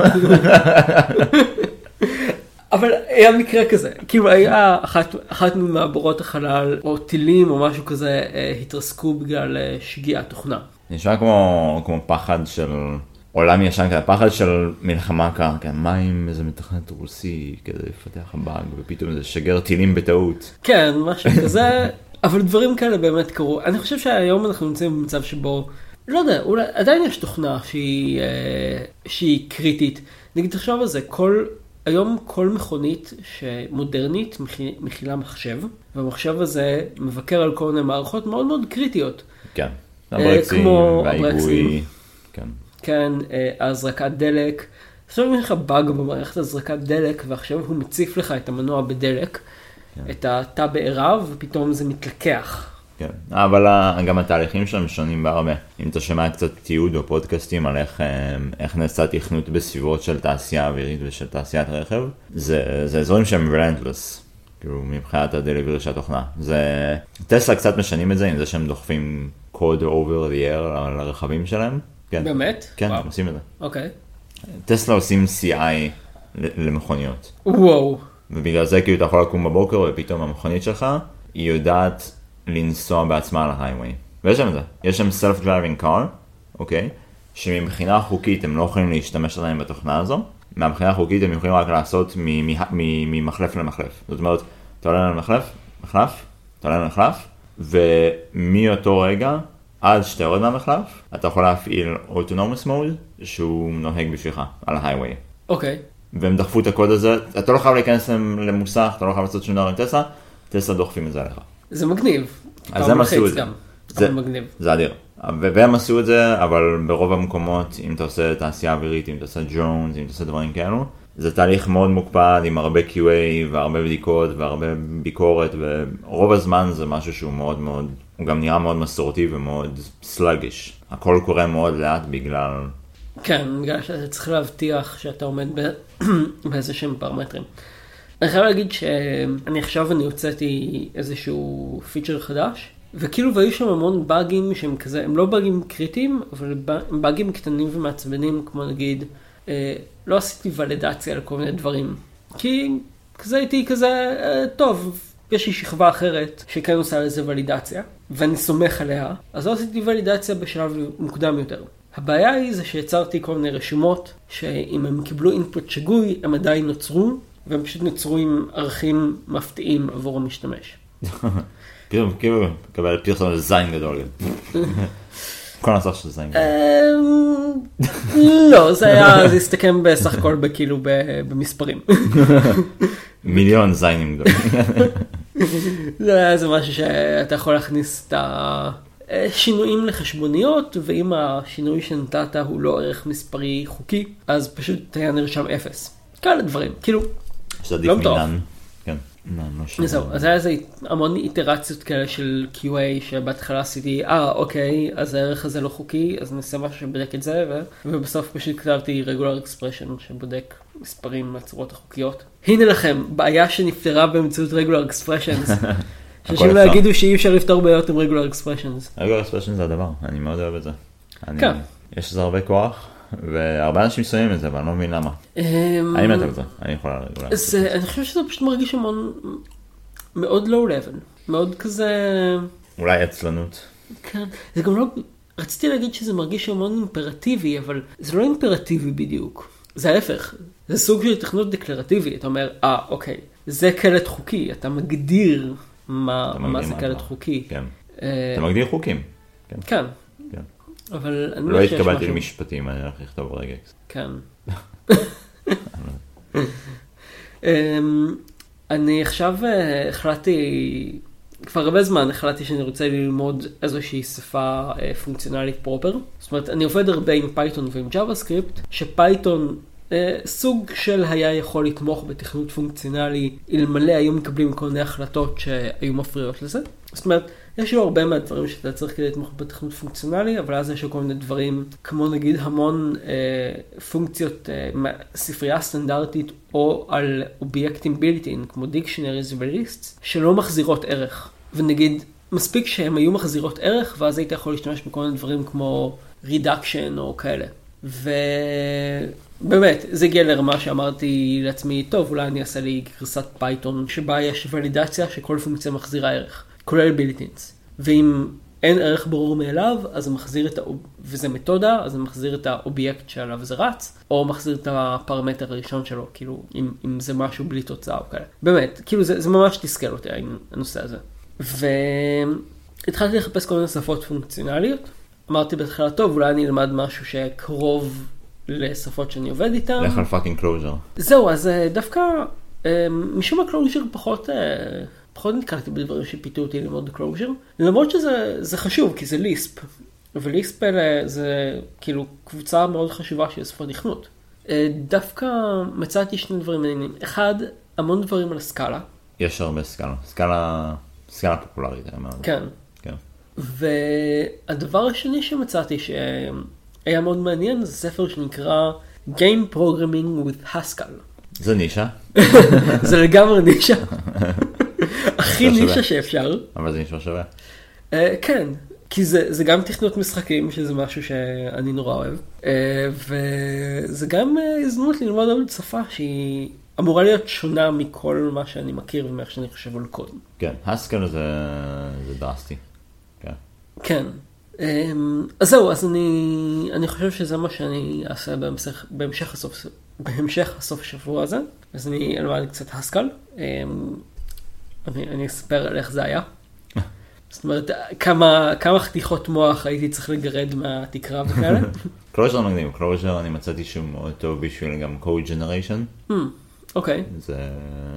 אבל היה מקרה כזה, כאילו היה אחת, אחת ממעבורות החלל, או טילים או משהו כזה, אה, התרסקו בגלל אה, שגיאת תוכנה. נשמע כמו, כמו פחד של עולם ישן כזה, פחד של מלחמה כן, מה אם איזה מתכנת רוסי כזה יפתח באג ופתאום זה שגר טילים בטעות. כן, משהו כזה, אבל דברים כאלה באמת קרו. אני חושב שהיום אנחנו נמצאים במצב שבו, לא יודע, אולי עדיין יש תוכנה שהיא, אה, שהיא קריטית. נגיד, תחשוב על זה, כל, היום כל מכונית שמודרנית מכי- מכילה מחשב, והמחשב הזה מבקר על כל מיני מערכות מאוד מאוד קריטיות. כן. אה, הברקסים וההיגוי. כן. כן, אה, הזרקת דלק. עכשיו אם יש לך באג במערכת הזרקת דלק, ועכשיו הוא מציף לך את המנוע בדלק, את התא בעירה, ופתאום זה מתלקח. כן, אבל ה- גם התהליכים שלהם שונים בהרבה. אם אתה שומע קצת תיעוד או פודקאסטים על איך, אה, איך נעשה תכנות בסביבות של תעשייה אווירית ושל תעשיית רכב, זה, זה אזורים שהם רנטלס, כאילו מבחינת הדליברי של התוכנה. זה, טסלה קצת משנים את זה עם זה שהם דוחפים code over the air על הרכבים שלהם. כן. באמת? כן, וואו. הם עושים את זה. אוקיי. טסלה עושים CI למכוניות. וואו. ובגלל זה כאילו אתה יכול לקום בבוקר ופתאום המכונית שלך היא יודעת לנסוע בעצמה על ההייווי. ויש שם את זה, יש שם self-driving car, אוקיי? שמבחינה חוקית הם לא יכולים להשתמש עדיין בתוכנה הזו, מהבחינה החוקית הם יכולים רק לעשות ממחלף למחלף. זאת אומרת, אתה עולה למחלף, מחלף, אתה עולה למחלף, ומאותו רגע עד שאתה יורד מהמחלף, אתה יכול להפעיל אוטונומוס מוד שהוא נוהג בשבילך על ההייווי. אוקיי. והם דחפו את הקוד הזה, אתה לא חייב להיכנס למוסך, אתה לא חייב לעשות שום דבר עם טסלה, טסלה דוחפים את זה עליך. זה מגניב. אז הם עשו את זה. זה- מגניב. זה אדיר. והם עשו את זה, אבל ברוב המקומות, אם אתה עושה תעשייה אווירית, אם אתה עושה ג'ונס, אם אתה עושה דברים כאלו, זה תהליך מאוד מוקפד עם הרבה QA והרבה בדיקות והרבה ביקורת, ורוב הזמן זה משהו שהוא מאוד מאוד, הוא גם נראה מאוד מסורתי ומאוד sluggish. הכל קורה מאוד לאט בגלל... כן, בגלל שאתה צריך להבטיח שאתה עומד באיזה שהם פרמטרים. אני חייב להגיד שאני עכשיו אני הוצאתי איזשהו פיצ'ר חדש, וכאילו והיו שם המון באגים שהם כזה, הם לא באגים קריטיים, אבל הם באגים קטנים ומעצבנים, כמו נגיד, אה, לא עשיתי ולידציה לכל מיני דברים. כי כזה הייתי כזה, אה, טוב, יש לי שכבה אחרת שכן עושה לזה ולידציה, ואני סומך עליה, אז לא עשיתי ולידציה בשלב מוקדם יותר. הבעיה היא זה שיצרתי כל מיני רשומות, שאם הם קיבלו אינפוט שגוי, הם עדיין נוצרו, והם פשוט נוצרו עם ערכים מפתיעים עבור המשתמש. כאילו, כאילו, מקבל פרסום זין גדול. כל הנוסח של זין גדול. אמ, לא, זה היה, זה הסתכם בסך הכל בכאילו ב- במספרים. מיליון זיינים גדולים. זה היה איזה משהו שאתה יכול להכניס את השינויים לחשבוניות, ואם השינוי שנתת הוא לא ערך מספרי חוקי, אז פשוט היה נרשם אפס. כאלה דברים, כאילו, לא מטורף. מינן. כן. לא, לא. זהו, אז היה איזה המון איטרציות כאלה של QA שבהתחלה עשיתי, אה אוקיי, אז הערך הזה לא חוקי, אז נעשה משהו שבודק את זה, ו... ובסוף פשוט כתבתי regular expression שבודק מספרים מהצורות החוקיות. הנה לכם, בעיה שנפתרה באמצעות regular expressions. שאנשים הכל לא. יגידו שאי אפשר לפתור בעיות עם regular expressions. רגולר אקספרשן זה הדבר, אני מאוד אוהב את זה. אני- כן. יש לזה הרבה כוח, והרבה אנשים שונאים את זה, אבל אני לא מבין למה. אני מת על זה, אני יכול על רגולר אז אה, אני חושב שזה פשוט מרגיש המון מאוד low level, מאוד כזה, אולי עצלנות. כן, זה גם לא, רציתי להגיד שזה מרגיש המון אימפרטיבי, אבל זה לא אימפרטיבי בדיוק, זה ההפך, זה סוג של תכנות דקלרטיבי, אתה אומר, אה, אוקיי, זה קלט חוקי, אתה מגדיר מה, אתה מה זה קלט. חוקי. כן. אה, אתה מגדיר חוקים. כן, כן. אבל אני לא שיש התקבלתי למשפטים, אני הולך לכתוב regex. כן. אמ, אני עכשיו אה, החלטתי, כבר הרבה זמן החלטתי שאני רוצה ללמוד איזושהי שפה אה, פונקציונלית proper. זאת אומרת, אני עובד הרבה עם Python ועם JavaScript, ש Python סוג של היה יכול לתמוך בתכנות פונקציונלי, אלמלא היו מקבלים כל מיני החלטות שהיו מפריעות לזה. זאת אומרת, יש לו הרבה מהדברים שאתה צריך כדי לתמוך בתכנות פונקציונלי, אבל אז יש לו כל מיני דברים, כמו נגיד המון אה, פונקציות אה, ספרייה סטנדרטית, או על אובייקטים built-in, כמו dictionaries ו lists, שלא מחזירות ערך. ונגיד, מספיק שהן היו מחזירות ערך, ואז היית יכול להשתמש בכל מיני דברים כמו reduction או כאלה. ובאמת, זה הגיע לרמה שאמרתי לעצמי, טוב, אולי אני אעשה לי גרסת Python שבה יש ולידציה שכל פונקציה מחזירה ערך, כולל built-ins. ואם אין ערך ברור מאליו, אז זה מחזיר את ה... וזה מתודה, אז זה מחזיר את האובייקט שעליו זה רץ, או מחזיר את הפרמטר הראשון שלו, כאילו, אם, אם זה משהו בלי תוצאה או כאלה. באמת, כאילו, זה, זה ממש תסכל אותי, הנושא הזה. והתחלתי לחפש כל מיני שפות פונקציונליות. אמרתי בהתחלה, טוב, אולי אני אלמד משהו שקרוב לשפות שאני עובד איתן. לך על fucking Clojure. זהו, אז אה, דווקא אה, משום מה Clojure פחות, אה, פחות נתקלתי בדברים שפיתו אותי ללמוד Clojure. למרות שזה זה חשוב, כי זה Lisp. ו Lisp אלה זה כאילו קבוצה מאוד חשובה של שפות תכנות. אה, דווקא מצאתי שני דברים מעניינים. אחד, המון דברים על ה Scala. יש הרבה Scala. Scala, Scala פופולרית, אני אומר. כן. כן. והדבר השני שמצאתי שהיה מאוד מעניין זה ספר שנקרא Game Programming with Haskell. זה נישה, זה לגמרי נישה. הכי. נישה שאפשר. אבל זה נשמע שווה. אה, כן, כי זה, זה גם תכנות משחקים, שזה משהו שאני נורא אוהב, אה, וזה גם אה, הזדמנות ללמוד עוד שפה שהיא אמורה להיות שונה מכל מה שאני מכיר ומאיך שאני חושב על קוד. כן, הסקל זה זה דרסטי. כן. כן. אז זהו, אז אני, אני חושב שזה מה שאני אעשה בהמשך, בהמשך, הסוף, בהמשך הסוף שבוע הזה. אז אני אלמד קצת Haskell. אני, אני אספר על איך זה היה. זאת אומרת, כמה, כמה חתיכות מוח הייתי צריך לגרד מהתקרה וכאלה. Clojure מגניב, Clojure אני מצאתי שהוא מאוד טוב בשביל גם code generation. Hmm, אוקיי, זה,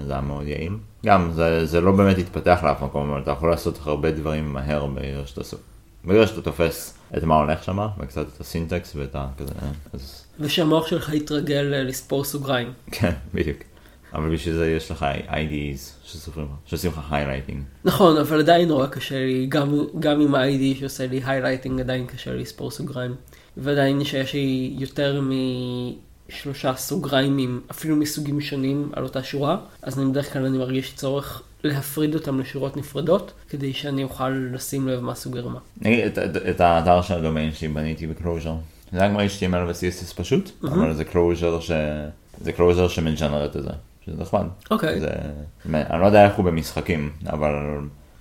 זה היה מאוד יעיל. גם, זה, זה לא באמת התפתח לאף מקום, אבל אתה יכול לעשות הרבה דברים מהר ברגע שאתה, ברגע שאתה תופס את מה הולך שם, וקצת את ה syntax ואת ה... כזה, אה, אז ושהמוח שלך יתרגל אה, לספור סוגריים. כן, בדיוק. אבל בשביל זה יש לך IDs שסופרים, שעושים לך highlighting. נכון, אבל עדיין נורא קשה לי, גם, גם עם ה-ID שעושה לי highlighting עדיין קשה לי לספור סוגריים. ועדיין שיש לי יותר משלושה סוגריים, אפילו מסוגים שונים על אותה שורה, אז אני בדרך כלל אני מרגיש צורך להפריד אותם לשורות נפרדות, כדי שאני אוכל לשים לב מה סוגר מה. נגיד, את, את, את האתר של הדומיין שלי בניתי ב Clojure. זה היה כמו HTML ו-CSS פשוט, אבל זה Clojure ש... זה Clojure שמג'נרט את זה, שזה נחמד. אוקיי. זה... אני לא יודע איך הוא במשחקים, אבל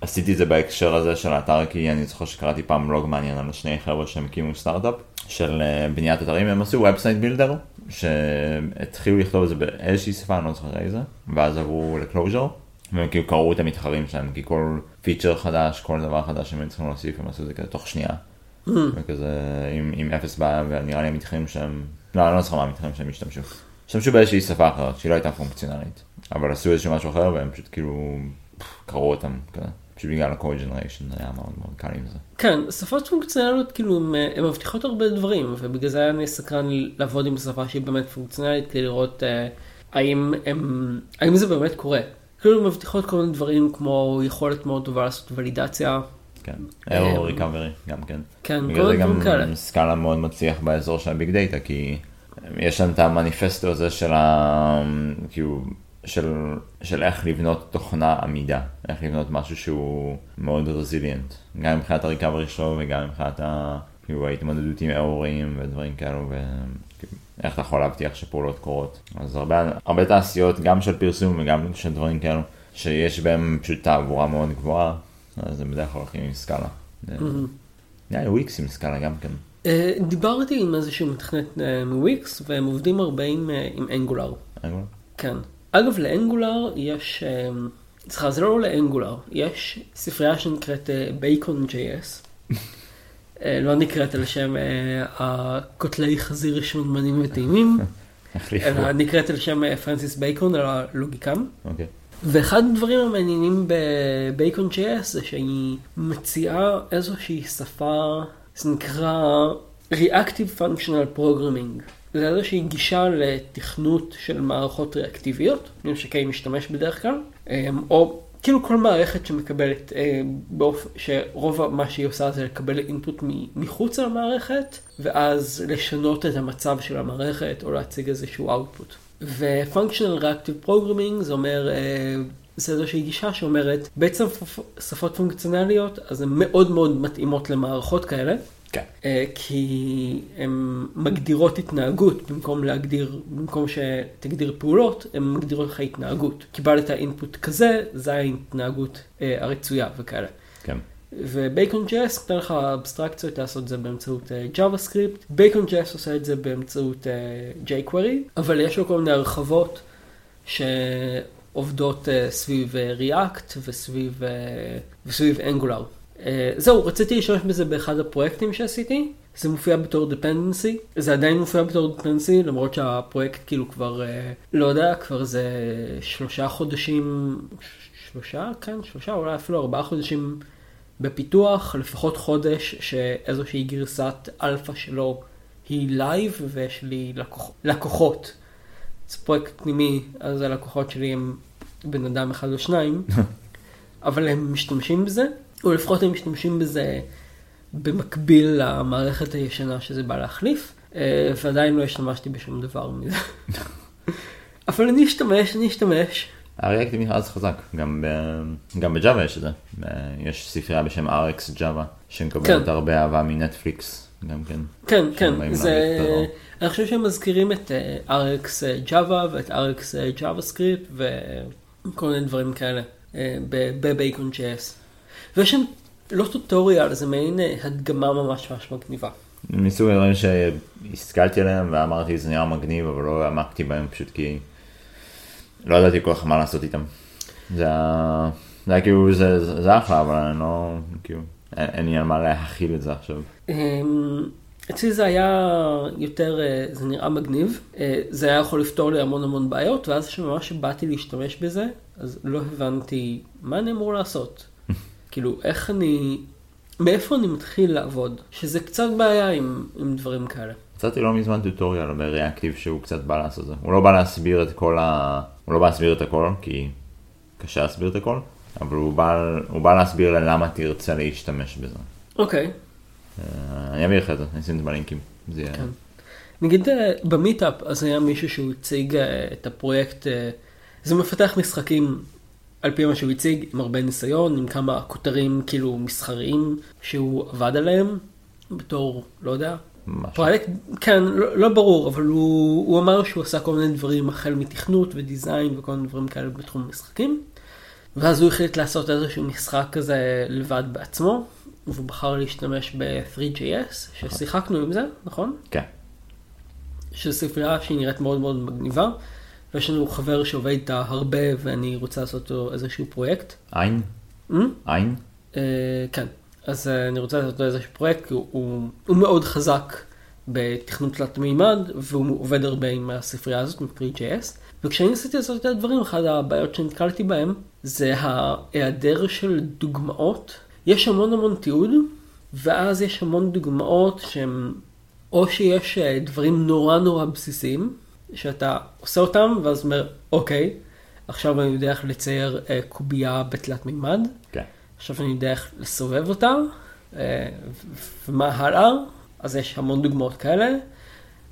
עשיתי את זה בהקשר הזה של האתר, כי אני זוכר שקראתי פעם בלוג מעניין על שני חבר'ה שהם הקימו סטארט-אפ של אה, בניית אתרים, הם עשו website builder, שהתחילו לכתוב את זה באיזושהי שפה, אני לא זוכר איזה, ואז עברו ל Clojure. והם כאילו קראו את המתחרים שלהם, כי כל פיצ'ר חדש, כל דבר חדש שהם צריכים להוסיף, הם עשו את זה כזה תוך שנייה. וכזה עם, עם אפס בעיה, ונראה לי המתחרים שהם, לא, אני לא זוכר מה המתחרים שהם השתמשו. השתמשו באיזושהי שפה אחרת, שהיא לא הייתה פונקציונלית. אבל עשו איזשהו משהו אחר, והם פשוט כאילו קראו אותם כזה. פשוט בגלל ה-code generation זה היה מאוד מאוד קל עם זה. כן, שפות פונקציונליות כאילו הן- מבטיחות הרבה דברים, ובגלל זה אני סקרן לעבוד עם שפה שהיא באמת פונקציונלית, כדי לראות אה, האם, הם, האם זה באמת קורה. כאילו מבטיחות כל מיני דברים כמו יכולת מאוד טובה לעשות ולידציה. כן, error ריקאברי גם כן. כן, כל בגלל זה מיני דברים כאלה. גם סקאלה מאוד מצליח באזור של הביג דאטה, כי יש להם את המניפסטו הזה של ה... כאילו, של, של איך לבנות תוכנה עמידה, איך לבנות משהו שהוא מאוד רזיליאנט, גם מבחינת הריקאברי שלו וגם מבחינת ה... כאילו ההתמודדות עם אירורים ודברים כאלו, ואיך אתה יכול להבטיח שפעולות קורות. אז הרבה, הרבה תעשיות, גם של פרסום וגם של דברים כאלו, שיש בהם פשוט תעבורה מאוד גבוהה, אז הם בדרך כלל הולכים עם סקאלה. נראה לי וויקס עם סקאלה גם כן. אה, דיברתי עם איזשהו מתכנת אה, מוויקס, והם עובדים הרבה עם, אה, עם אנגולר. אנגולר? כן. אגב, לאנגולר יש, סליחה, זה לא לאנגולר, יש ספרייה שנקראת בייקון JS. לא נקראת על שם הקוטלי חזיר שמנמנים וטעימים. אלא נקראת על שם פרנסיס בייקון, על הלוגיקם. אוקיי. ואחד הדברים המעניינים בבייקון JS זה שהיא מציעה איזושהי שפה, זה נקרא Reactive Functional Programming. זה איזושהי גישה לתכנות של מערכות ריאקטיביות, שקיי משתמש בדרך כלל, אמ, או כאילו כל מערכת שמקבלת, אה, באופ... שרוב מה שהיא עושה זה לקבל אינפוט מחוץ למערכת, ואז לשנות את המצב של המערכת או להציג איזשהו אאוטפוט. ו-functional reactive programming זה אומר, אה, זה איזושהי גישה שאומרת, בעצם שפות פונקציונליות, אז הן מאוד מאוד מתאימות למערכות כאלה. כן. אה, כי הן מגדירות התנהגות במקום להגדיר, במקום שתגדיר פעולות, הן מגדירות לך התנהגות. קיבלת אינפוט כזה, זה ההתנהגות אה, הרצויה וכאלה. כן. ובייקון ג'ס נותן לך אבסטרקציות לעשות את זה באמצעות אה, JavaScript, בייקון ג'ס עושה את זה באמצעות uh, jQuery, אבל יש לו כל מיני הרחבות שעובדות uh, סביב uh, React וסביב, uh, וסביב Angular. זהו, רציתי להשתמש בזה באחד הפרויקטים שעשיתי, זה מופיע בתור dependency, זה עדיין מופיע בתור dependency, למרות שהפרויקט כאילו כבר, לא יודע, כבר זה שלושה חודשים, שלושה, כן, שלושה, אולי אפילו ארבעה חודשים בפיתוח, לפחות חודש שאיזושהי גרסת אלפא שלו היא live ויש לי לקוח, לקוחות. זה פרויקט פנימי, אז הלקוחות שלי הם בן אדם אחד או שניים, אבל הם משתמשים בזה, או לפחות הם משתמשים בזה במקביל למערכת הישנה שזה בא להחליף, אה, ועדיין לא השתמשתי בשום דבר מזה. אבל אני אשתמש, אני אשתמש. הריאקט מכרז חזק, גם, ב... גם בג'אווה יש את זה. יש ספרייה בשם RX Java, שמקבלת כן. הרבה אהבה מנטפליקס, גם כן. כן, כן, זה... אני חושב שהם מזכירים את אה, RX Java ואת RX JavaScript וכל מיני דברים כאלה אה, בבייקון JS. ויש שם לא טוטוריאל, זה מעין אה, הדגמה ממש ממש מגניבה. מסוג הדברים שהסתכלתי עליהם ואמרתי זה נראה מגניב, אבל לא העמקתי בהם פשוט כי לא ידעתי כל כך מה לעשות איתם. זה היה, כאילו, זה, זה אחלה, אבל אני לא, כאילו, אין, לי על מה להכיל את זה עכשיו. אמ, אצלי זה היה יותר, אה, זה נראה מגניב, אה, זה היה יכול לפתור לי המון המון בעיות, ואז שממש באתי להשתמש בזה, אז לא הבנתי מה אני אמור לעשות. כאילו, איך אני, מאיפה אני מתחיל לעבוד, שזה קצת בעיה עם, עם דברים כאלה. מצאתי לא מזמן טוטוריאל בריאקטיב שהוא קצת בא לעשות את זה. הוא לא בא להסביר את כל ה... הוא לא בא להסביר את הכל, כי קשה להסביר את הכל, אבל הוא בא, הוא בא להסביר ללמה תרצה להשתמש בזה. אוקיי, אה, אני אביא לך את זה, אני אשים את זה בלינקים. זה יהיה... כן. נגיד אה, במיטאפ, אז היה מישהו שהוא הציג אה, את הפרויקט, זה מפתח משחקים על פי מה שהוא הציג, עם הרבה ניסיון, עם כמה כותרים כאילו מסחריים שהוא עבד עליהם, בתור, לא יודע, משהו. פרויקט, כן, לא, לא ברור, אבל הוא, הוא אמר שהוא עשה כל מיני דברים החל מתכנות ודיזיין וכל מיני דברים כאלה בתחום המשחקים. ואז הוא החליט לעשות איזשהו משחק כזה לבד בעצמו, והוא בחר להשתמש ב-3JS, ששיחקנו עם זה, נכון? כן. שזו ספרייה שהיא נראית מאוד מאוד מגניבה, ויש לנו חבר שעובד איתה הרבה ואני רוצה לעשות לו איזשהו פרויקט. עין? Mm? עין? אה, כן, אז אה, אני רוצה לעשות לו איזשהו פרויקט, הוא, מאוד חזק בתכנות תלת מימד, והוא עובד הרבה עם הספרייה הזאת, עם 3JS. וכשאני ניסיתי לעשות את הדברים, אחת הבעיות שנתקלתי בהם, זה ההיעדר של דוגמאות. יש המון המון תיעוד, ואז יש המון דוגמאות שהם, או שיש אה, דברים נורא נורא בסיסיים, שאתה עושה אותם, ואז אומר, אוקיי, עכשיו אני יודע איך לצייר אה, קובייה בתלת מימד, כן. עכשיו אני יודע איך לסובב אותה, אה, ומה הלאה, אז יש המון דוגמאות כאלה,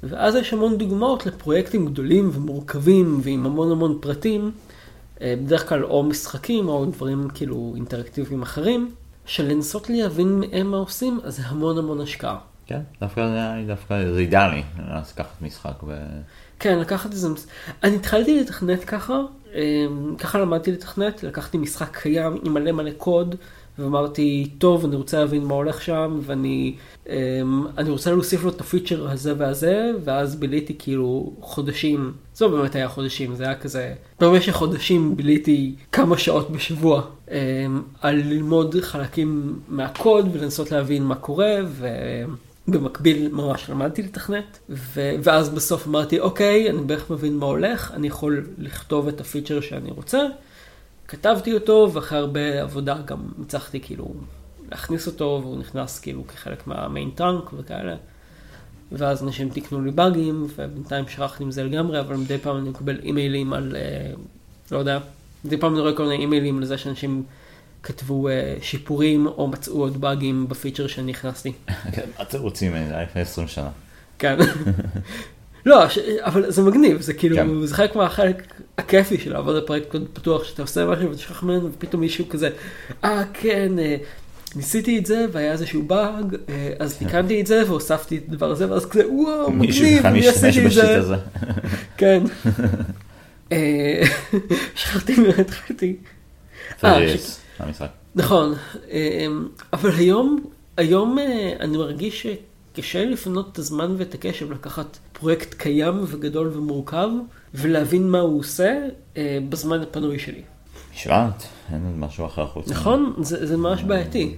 ואז יש המון דוגמאות לפרויקטים גדולים ומורכבים ועם המון המון פרטים, אה, בדרך כלל או משחקים או דברים כאילו אינטראקטיביים אחרים, של לנסות להבין מהם מה עושים, אז זה המון המון השקעה. כן, דווקא זה היה דווקא, זה אידיאלי, אז לקחת משחק ו... כן, לקחת איזה... אני התחלתי לתכנת ככה, אמ, ככה למדתי לתכנת, לקחתי משחק קיים עם מלא מלא קוד, ואמרתי, טוב, אני רוצה להבין מה הולך שם, ואני אמ, אני רוצה להוסיף לו את הפיצ'ר הזה והזה, ואז ביליתי כאילו חודשים, זה לא באמת היה חודשים, זה היה כזה, במשך חודשים ביליתי כמה שעות בשבוע אמ, על ללמוד חלקים מהקוד ולנסות להבין מה קורה, ו... במקביל ממש למדתי לתכנת, ו- ואז בסוף אמרתי, אוקיי, אני בערך מבין מה הולך, אני יכול לכתוב את הפיצ'ר שאני רוצה. כתבתי אותו, ואחרי הרבה עבודה גם הצלחתי כאילו להכניס אותו, והוא נכנס כאילו כחלק מהמיין טראנק וכאלה. ואז אנשים תיקנו לי באגים, ובינתיים שכחתי עם זה לגמרי, אבל מדי פעם אני מקבל אימיילים על, אה, לא יודע, מדי פעם אני רואה כל מיני אימיילים על זה שאנשים כתבו אה, שיפורים או מצאו עוד באגים בפיצ'ר שאני הכנסתי. כן, מה אתם רוצים ממני? לפני 20 שנה. כן. לא, ש... אבל זה מגניב, זה כאילו, כן. זה חלק מהחלק הכיפי של לעבוד על פרויקט פתוח, שאתה עושה משהו ותשכח ממנו ופתאום מישהו כזה, אה כן, אה, ניסיתי את זה והיה איזשהו באג, אה, אז תיקנתי את זה והוספתי את הדבר הזה, ואז כזה, וואו, מישהו מגניב, בכלל אני משתמש עשיתי את זה. הזה. כן. אה, שכחתי מה התחלתי. נכון, אבל היום, היום אני מרגיש שקשה לי לפנות את הזמן ואת הקשב לקחת פרויקט קיים וגדול ומורכב, ולהבין מה הוא עושה אה, בזמן הפנוי שלי. השוואת, אין משהו אחר חוץ. נכון? זה, זה ממש בעייתי.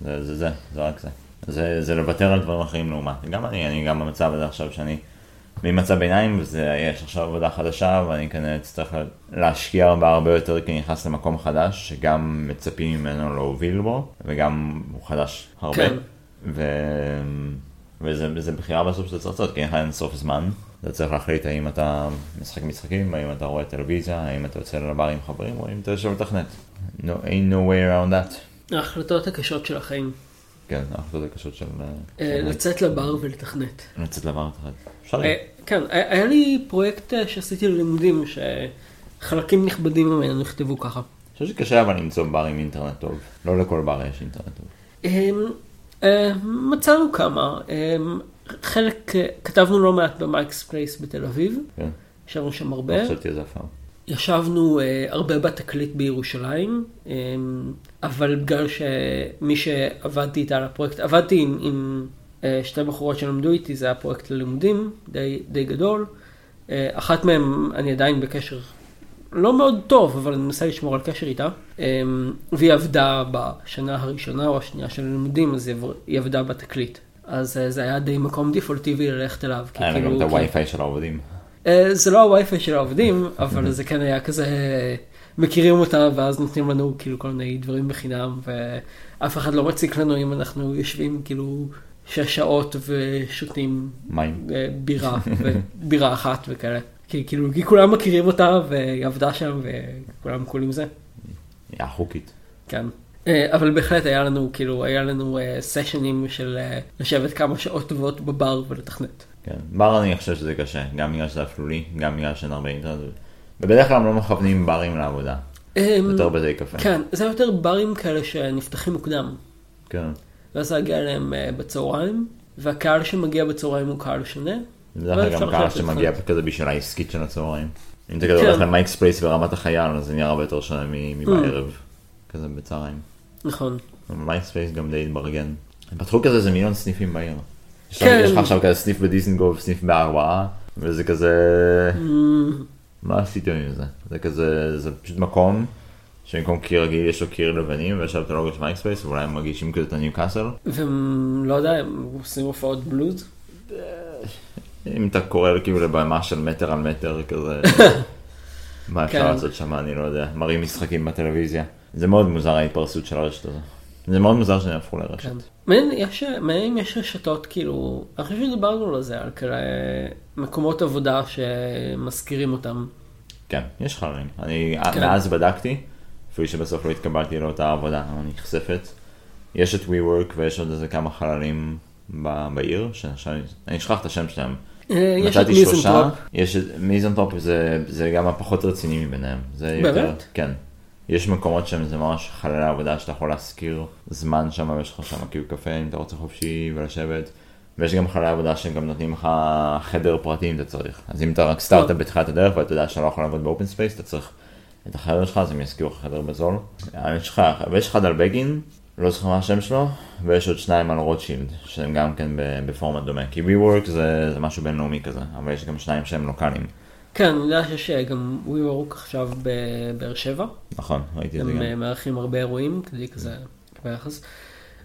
זה זה, זה, זה רק זה. זה, זה לוותר על דברים אחרים לעומת. גם אני, אני גם במצב הזה עכשיו שאני ממצב ביניים, וזה, יש עכשיו עבודה חדשה, ואני כנראה אצטרך להשקיע הרבה הרבה יותר, כי אני נכנס למקום חדש, שגם מצפים ממנו להוביל בו, וגם הוא חדש הרבה. כן. ו... וזה בחירה בסוף שאתה צריך לעשות, כי אין לך אין סוף זמן. אתה צריך להחליט האם אתה משחק משחקים, האם אתה רואה טלוויזיה, האם אתה יוצא לבר עם חברים, או אם אתה יושב לתכנת. No, ain't no way around that. ההחלטות הקשות של החיים. כן, ההחלטות הקשות של... אה, של- לצאת לבר ולתכנת. לצאת לבר אחד. אפשר אה, כן, היה לי פרויקט אה, שעשיתי ללימודים, שחלקים נכבדים ממנו נכתבו ככה. אני חושב שקשה אבל למצוא בר עם אינטרנט טוב. לא לכל בר יש אינטרנט טוב. אה, מצאנו כמה, אמ, חלק, אה, כתבנו לא מעט ב Mike's Place בתל אביב, כן, ישבנו שם לא הרבה, חשבתי על זה אף פעם. ישבנו אה, הרבה בתקליט בירושלים, אמ, אבל בגלל שמי שעבדתי איתה על הפרויקט, עבדתי עם, עם אה, שתי בחורות שלמדו איתי, זה היה פרויקט ללימודים די, די גדול. אה, אחת מהן אני עדיין בקשר לא מאוד טוב, אבל אני מנסה לשמור על קשר איתה. אמ, והיא עבדה בשנה הראשונה או השנייה של הלימודים, אז היא עבדה בתקליט. אז אה, זה היה די מקום דפולטיבי ללכת אליו. היה לה גם את הווי-פיי של העובדים. אה, זה לא הווי-פיי של העובדים, אבל זה כן היה כזה, מכירים אותה ואז נותנים לנו כאילו כל מיני דברים בחינם, ואף אחד לא מציק לנו אם אנחנו יושבים כאילו שש שעות ושותים מים. אה, בירה, בירה אחת וכאלה. כי כאילו, כי כולם מכירים אותה והיא עבדה שם וכולם קול עם זה, היה חוקית. כן. אה, אבל בהחלט היה לנו, כאילו, היה לנו אה, סשנים של אה, לשבת כמה שעות טובות בבר ולתכנת. כן. בר אני חושב שזה קשה, גם בגלל שזה אפלולי, גם בגלל שאין הרבה אינטרנט. ובדרך כלל לא מכוונים ברים לעבודה. אמ, יותר בתי קפה. כן, זה יותר ברים כאלה שנפתחים מוקדם. כן. ואז להגיע אליהם אה, בצהריים, והקהל שמגיע בצהריים הוא קהל שונה. כלל אפשר גם קהל שמגיע זה. כזה בשביל העסקית של הצהריים. אם אתה כזה כן. הולך ל Mike's Place ברמת החייל, אז זה נראה הרבה יותר שונה מ- מבערב. כזה בצהריים. נכון. Mike's Place גם די התברגן. הם פתחו כזה איזה מיליון סניפים בעיר. כן. יש לך עכשיו כזה סניף בדיזנגוף, סניף בארבעה, וזה כזה... מה עשיתם עם זה? זה כזה, זה פשוט מקום שבמקום קיר רגיל יש לו קיר לבנים ויש לו את הלוגו של Mike's Place ואולי הם מרגישים כזה את ה Newcastle. ולא יודע, הם עושים הופעות בלוז? אם אתה קורא כאילו לבמה של מטר על מטר כזה, מה אפשר כן. לעשות שם אני לא יודע, מראים משחקים בטלוויזיה. זה מאוד מוזר ההתפרסות של הרשת הזו. זה מאוד מוזר שהם הפכו לרשת. כן. מעניין, יש, מעניין אם יש רשתות כאילו, אני חושב שדיברנו על זה, על כאלה מקומות עבודה שמזכירים אותם. כן, יש חללים. אני כן. מאז בדקתי, אפילו שבסוף לא התקבלתי לאותה עבודה הנכספת. יש את WeWork ויש עוד איזה כמה חללים בעיר, שעכשיו אני- אשכח את השם שלהם. אה, יש את מיזנטרופ. יש את מיזנטרופ זה, זה גם הפחות רציני מביניהם. זה באמת? יותר, כן. יש מקומות שהם זה ממש חללי עבודה שאתה יכול להשכיר זמן שם ויש לך שם כאילו קפה אם אתה רוצה חופשי ולשבת. ויש גם חללי עבודה שהם גם נותנים לך חדר פרטי אם אתה צריך. אז אם אתה רק סטארט-אפ בתחילת הדרך ואתה יודע שאתה לא יכול לעבוד ב open space, אתה צריך את החדר שלך, אז הם ישכירו לך חדר בזול. אה, יש לך, ויש אחד על בגין, לא זוכר מה השם שלו, ויש עוד שניים על רוטשילד, שהם גם כן בפורמט דומה. כי WeWork זה, זה משהו בינלאומי כזה, אבל יש גם שניים שהם לוקאליים. כן, אני יודע שיש אה, גם WeWork עכשיו בבאר שבע. נכון, ראיתי את זה הם גם. אה, מארחים הרבה אירועים, כדי כזה לקבל יחס.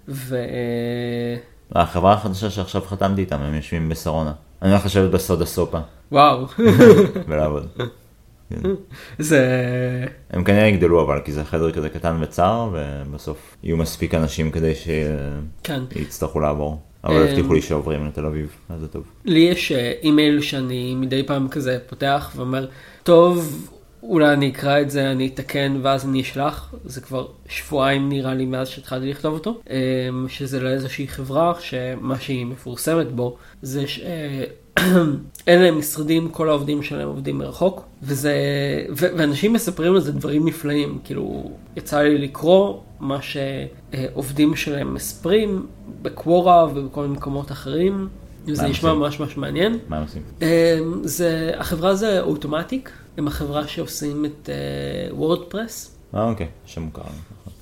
ו... אה, החברה החדשה שעכשיו חתמתי איתם, הם יושבים בשרונה. אני הולך לשבת בסודה סופה וואו, ולעבוד. זה... הם כנראה יגדלו אבל, כי זה חדר כזה קטן וצר, ובסוף יהיו מספיק אנשים כדי כן. שיצטרכו לעבור. אבל אה, הבטיחו לי שעוברים לתל אביב, אז זה טוב. לי יש אה, אימייל שאני מדי פעם כזה פותח ואומר, טוב, אולי אני אקרא את זה, אני אתקן ואז אני אשלח. זה כבר שבועיים נראה לי מאז שהתחלתי לכתוב אותו, אה, שזה לאיזושהי חברה שמה שהיא מפורסמת בו זה ש... אלה משרדים, כל העובדים שלהם עובדים מרחוק, וזה, ו- ואנשים מספרים על זה דברים נפלאים, כאילו, יצא לי לקרוא מה שעובדים שלהם מספרים בקוורה ובכל מיני מקומות אחרים, וזה הם נשמע? ממש ממש מעניין. מה הם עושים? אה, זה, החברה זה אוטומטיק, הם החברה שעושים את וורדפרס. אה אוקיי, שם מוכר.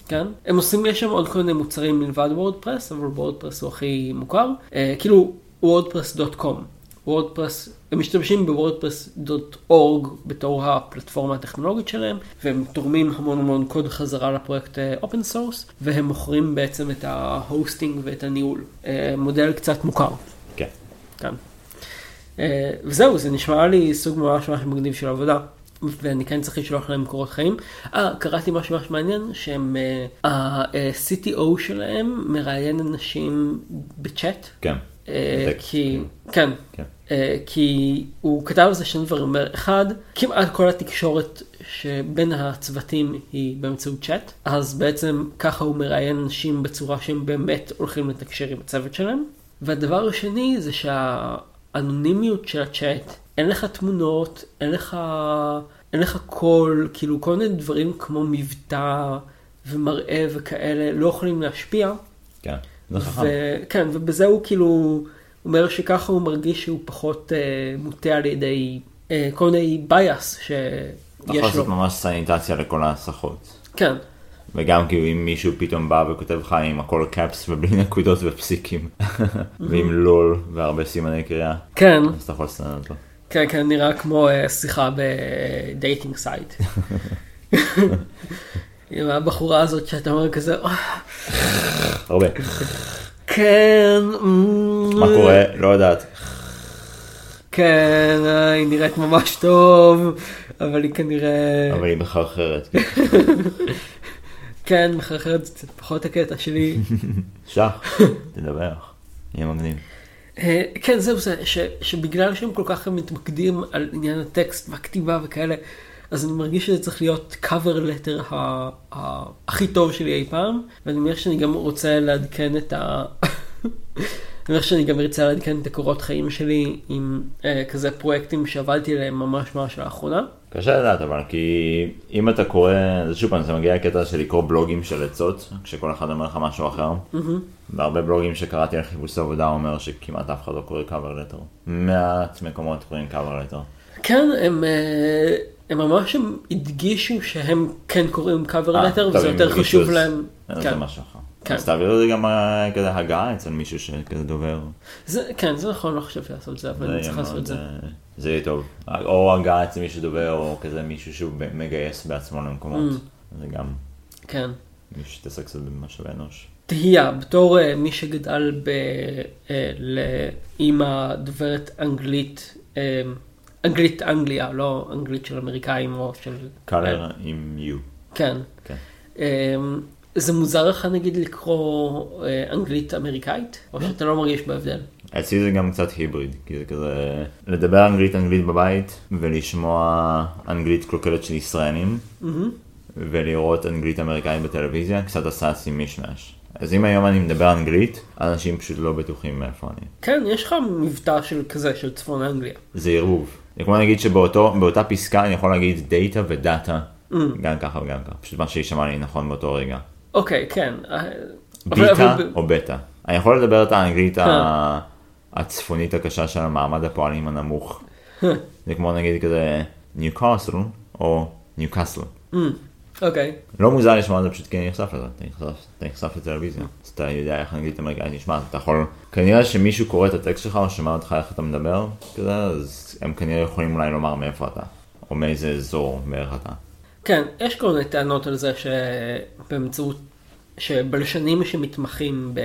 כן, הם עושים, יש שם עוד כל מיני מוצרים מלבד WordPress, אבל WordPress הוא הכי מוכר. אה, כאילו, WordPress.com. WordPress, הם משתמשים ב WordPress.org בתור הפלטפורמה הטכנולוגית שלהם, והם תורמים המון המון קוד חזרה לפרויקט open source, והם מוכרים בעצם את ה hosting ואת הניהול. אה, מודל קצת מוכר. כן. כן. אה, וזהו, זה נשמע לי סוג ממש ממש מגניב של עבודה. ואני כן צריך לשלוח להם קורות חיים. אה, קראתי משהו ממש מעניין, שהם, אה, ה-CTO שלהם מראיין אנשים בצ'אט. כן. אה, כי, כן. כן, כן. אה, כי הוא כתב על זה שני דברים, אומר, אחד, כמעט כל התקשורת שבין הצוותים היא באמצעות צ'אט, אז בעצם ככה הוא מראיין אנשים בצורה שהם באמת הולכים לתקשר עם הצוות שלהם. והדבר השני זה שהאנונימיות של הצ'אט, אין לך תמונות, אין לך, אין לך קול, כאילו כל מיני דברים כמו מבטא ומראה וכאלה לא יכולים להשפיע. כן. זה חכם. וכן, ובזה הוא כאילו אומר שככה הוא מרגיש שהוא פחות אה, מוטה על ידי אה, כל מיני bias אתה יכול שיש לעשות לו. ממש סניטציה לכל ההסחות. כן, וגם כאילו אם מישהו פתאום בא וכותב לך עם הכל קאפס ובלי נקודות ופסיקים, ועם LOL והרבה סימני קריאה, כן, אז אתה יכול לסנן אותו. כן, כן, נראה כמו אה, שיחה ב dating site. עם הבחורה הזאת שאתה אומר כזה, "אה, הרבה. כן, מה קורה? לא יודעת. כן, היא נראית ממש טוב, אבל היא כנראה, אבל היא מחרחרת. כן, מחרחרת זה קצת פחות הקטע שלי. שח, תדווח. יהיה מגניב. אה, כן, זהו זה, שבגלל שהם כל כך מתמקדים על עניין הטקסט והכתיבה וכאלה, אז אני מרגיש שזה צריך להיות cover letter ה, ה, הכי טוב שלי אי פעם, ואני מניח שאני גם רוצה לעדכן את ה... אני מניח שאני גם ארצה לעדכן את הקורות חיים שלי עם אה, כזה פרויקטים שעבדתי עליהם ממש ממש לאחרונה. קשה לדעת אבל כי אם אתה קורא, זה שוב פעם זה מגיע לקטע של לקרוא בלוגים של עצות, כשכל אחד אומר לך משהו אחר. והרבה בלוגים שקראתי על חיפוש עבודה אומר שכמעט אף אחד לא קורא cover letter. מעט מקומות קוראים cover letter. כן, הם, אה, הם ממש הדגישו שהם כן קוראים cover אה, letter, טוב, וזה יותר חשוב להם. אז כן. זה משהו אחר. כן. אז תעביר את זה גם אה, כזה הגעה אצל מישהו שכזה דובר. זה, כן, זה נכון, לא חשבתי לעשות את זה, אבל זה אני צריך לעשות את זה. אה, זה יהיה טוב. או הגעה אצל מישהו דובר, או כזה מישהו שהוא מגייס בעצמו למקומות. Mm. זה גם כן. מישהו שתעסק קצת במשאבי אנוש. תהייה, בתור אה, מי שגדל ב... אה, לאימא דוברת אנגלית, אה, אנגלית אנגליה, לא אנגלית של אמריקאים או של... קלר עם יו. כן. כן. אה, זה מוזר לך נגיד לקרוא אה, אנגלית אמריקאית? או לא. שאתה לא מרגיש בהבדל? אצלי זה גם קצת היבריד, כי זה כזה לדבר אנגלית אנגלית בבית ולשמוע אנגלית קלוקלת של ישראלים ולראות אנגלית אמריקאית בטלוויזיה, קצת עשה אצלי מישמש. אז אם היום אני מדבר אנגלית, אנשים פשוט לא בטוחים מאיפה אני. כן, יש לך מבטא של כזה, של צפון אנגליה. זה ערבוב. זה כמו נגיד שבאותה פסקה אני יכול להגיד דאטה ודאטה, גם ככה וגם ככה, פשוט מה שישמע לי נכון באותו רגע. אוקיי, כן. אה, אבל- ביטה אבל- או בטה. אני יכול לדבר את האנגלית ה- אה. הצפונית הקשה של המעמד הפועלים הנמוך. זה כמו נגיד כזה ניוקאסל או ניוקאסל. אוקיי. לא מוזר לשמוע את זה פשוט כי אני נחשף לזה, אתה נחשף, לטלוויזיה, אתה יודע איך אנגלית אמריקאית נשמעת, אתה יכול, כנראה שמישהו קורא את הטקסט שלך או שומע אותך איך אתה מדבר, כזה, אז הם כנראה יכולים אולי לומר מאיפה אתה, או מאיזה אזור בערך אתה. כן, יש כל מיני טענות על זה שבאמצעות, שבלשנים שמתמחים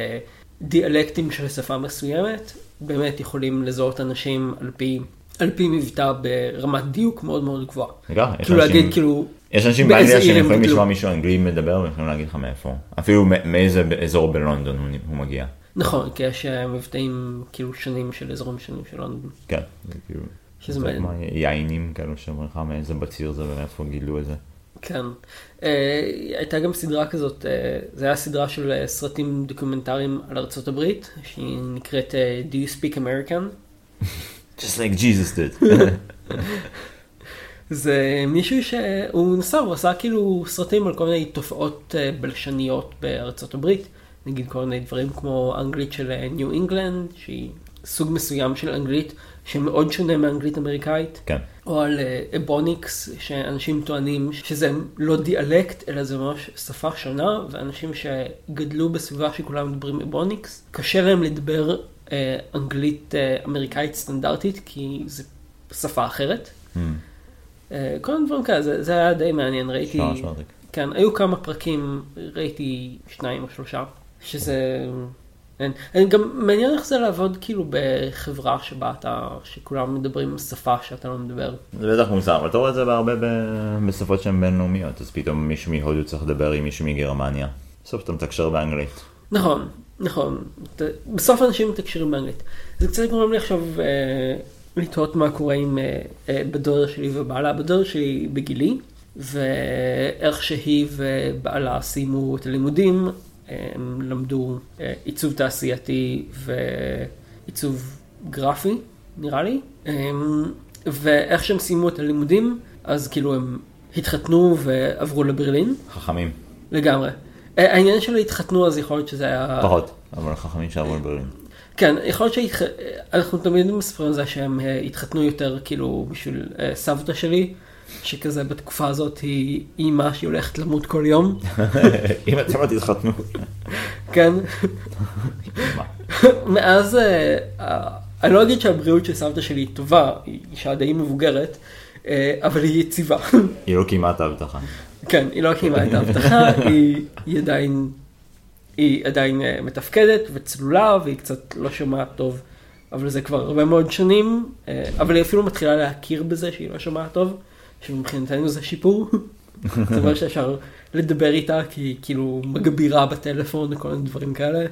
בדיאלקטים של שפה מסוימת, באמת יכולים לזהות אנשים על פי, על פי מבטא ברמת דיוק מאוד מאוד גבוהה. לגמרי, יש כאילו אנשים- להגיד כאילו, יש אנשים באנגליה שהם הם יכולים גדלו. לשמוע מישהו אנגלי מדבר והם יכולים להגיד לך מאיפה, אפילו מאיזה אזור בלונדון הוא- מגיע. נכון, כי יש אה, מבטאים כאילו שונים של אזורים שונים של לונדון. כן, זה כאילו, שזה זה מעניין. כמו יינים כאלו שאומרים לך מאיזה בציר זה ומאיפה גילו את זה. כן. אה, הייתה גם סדרה כזאת, אה, זה היה סדרה של סרטים דוקומנטריים על ארצות הברית, שהיא נקראת Do you speak American? Just like Jesus did. זה מישהו שהוא נסע, הוא עשה כאילו סרטים על כל מיני תופעות אה, בלשניות בארצות הברית, נגיד כל מיני דברים כמו אנגלית של New England, שהיא סוג מסוים של אנגלית שמאוד שונה מאנגלית אמריקאית. כן. או על אה, אבוניקס, שאנשים טוענים שזה לא דיאלקט, אלא זה ממש שפה שונה, ואנשים שגדלו בסביבה שכולם מדברים אבוניקס, קשה להם לדבר אה, אנגלית אה, אמריקאית סטנדרטית, כי זה שפה אחרת. Hmm. אה, כל מיני דברים כאלה, זה, זה היה די מעניין, ראיתי, ממש מרתק. כן, היו כמה פרקים, ראיתי שניים או שלושה, שזה, אין, אין, גם מעניין איך זה לעבוד כאילו בחברה שבה אתה, שכולם מדברים שפה שאתה לא מדבר. זה בטח מוזר, אבל אתה רואה את זה בהרבה ב- בשפות שהן בינלאומיות, אז פתאום מישהו מהודו צריך לדבר עם מישהו מגרמניה. בסוף אתה מתקשר באנגלית. נכון, נכון. בסוף אנשים מתקשרים באנגלית. זה קצת גורם לי עכשיו אה, לתהות מה קורה עם אה, אה, בדודה שלי ובעלה. בדודה שלי בגילי, ואיך שהיא ובעלה סיימו את הלימודים, הם למדו אה, עיצוב תעשייתי ועיצוב גרפי, נראה לי. אה, ואיך שהם סיימו את הלימודים, אז כאילו הם התחתנו ועברו לברלין. חכמים. לגמרי. העניין של התחתנו אז יכול להיות שזה היה... פחות, אבל חכמים שעברו לברלין. כן, יכול להיות שאנחנו תמיד מספרים על זה שהם אה, התחתנו יותר כאילו בשביל אה, סבתא שלי, שכזה בתקופה הזאת היא אימא שהיא הולכת למות כל יום. אם אתם לא תתחתנו. כן. מאז, אה, אני לא אגיד שהבריאות של סבתא שלי היא טובה, היא אישה די מבוגרת, אבל היא יציבה. היא לא קיימה את ההבטחה. כן, היא לא קיימה את ההבטחה, היא, היא עדיין, היא עדיין אה, מתפקדת וצלולה, והיא קצת לא שומעת טוב, אבל זה כבר הרבה מאוד שנים, אה, אבל היא אפילו מתחילה להכיר בזה שהיא לא שומעת טוב, שמבחינתנו זה שיפור. זה אומר שאפשר לדבר איתה, כי היא כאילו מגבירה בטלפון וכל מיני דברים כאלה,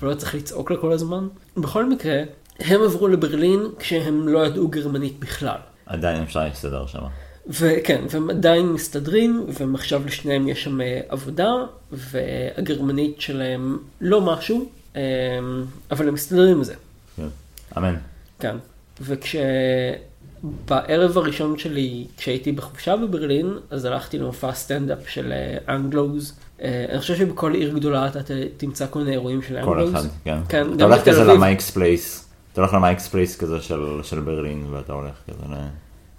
ולא צריך לצעוק לה כל הזמן. בכל מקרה, הם עברו לברלין כשהם לא ידעו גרמנית בכלל. עדיין אפשר להסתדר שם. וכן, והם עדיין מסתדרים, ועכשיו לשניהם יש שם אה, עבודה, והגרמנית שלהם לא משהו, אה, אבל הם מסתדרים עם זה, כן. אמן. כן. וכשבערב הראשון שלי, כשהייתי בחופשה בברלין, אז הלכתי למופע סטנדאפ של Anglos. אה, אני חושב שבכל עיר גדולה אתה תמצא כל מיני אירועים של כל Anglos. אחד, כן. כן, אתה הולך כזה. ל Mike's Place. אתה הולך ל Mike's Place כזה של של ברלין ואתה הולך כזה ל...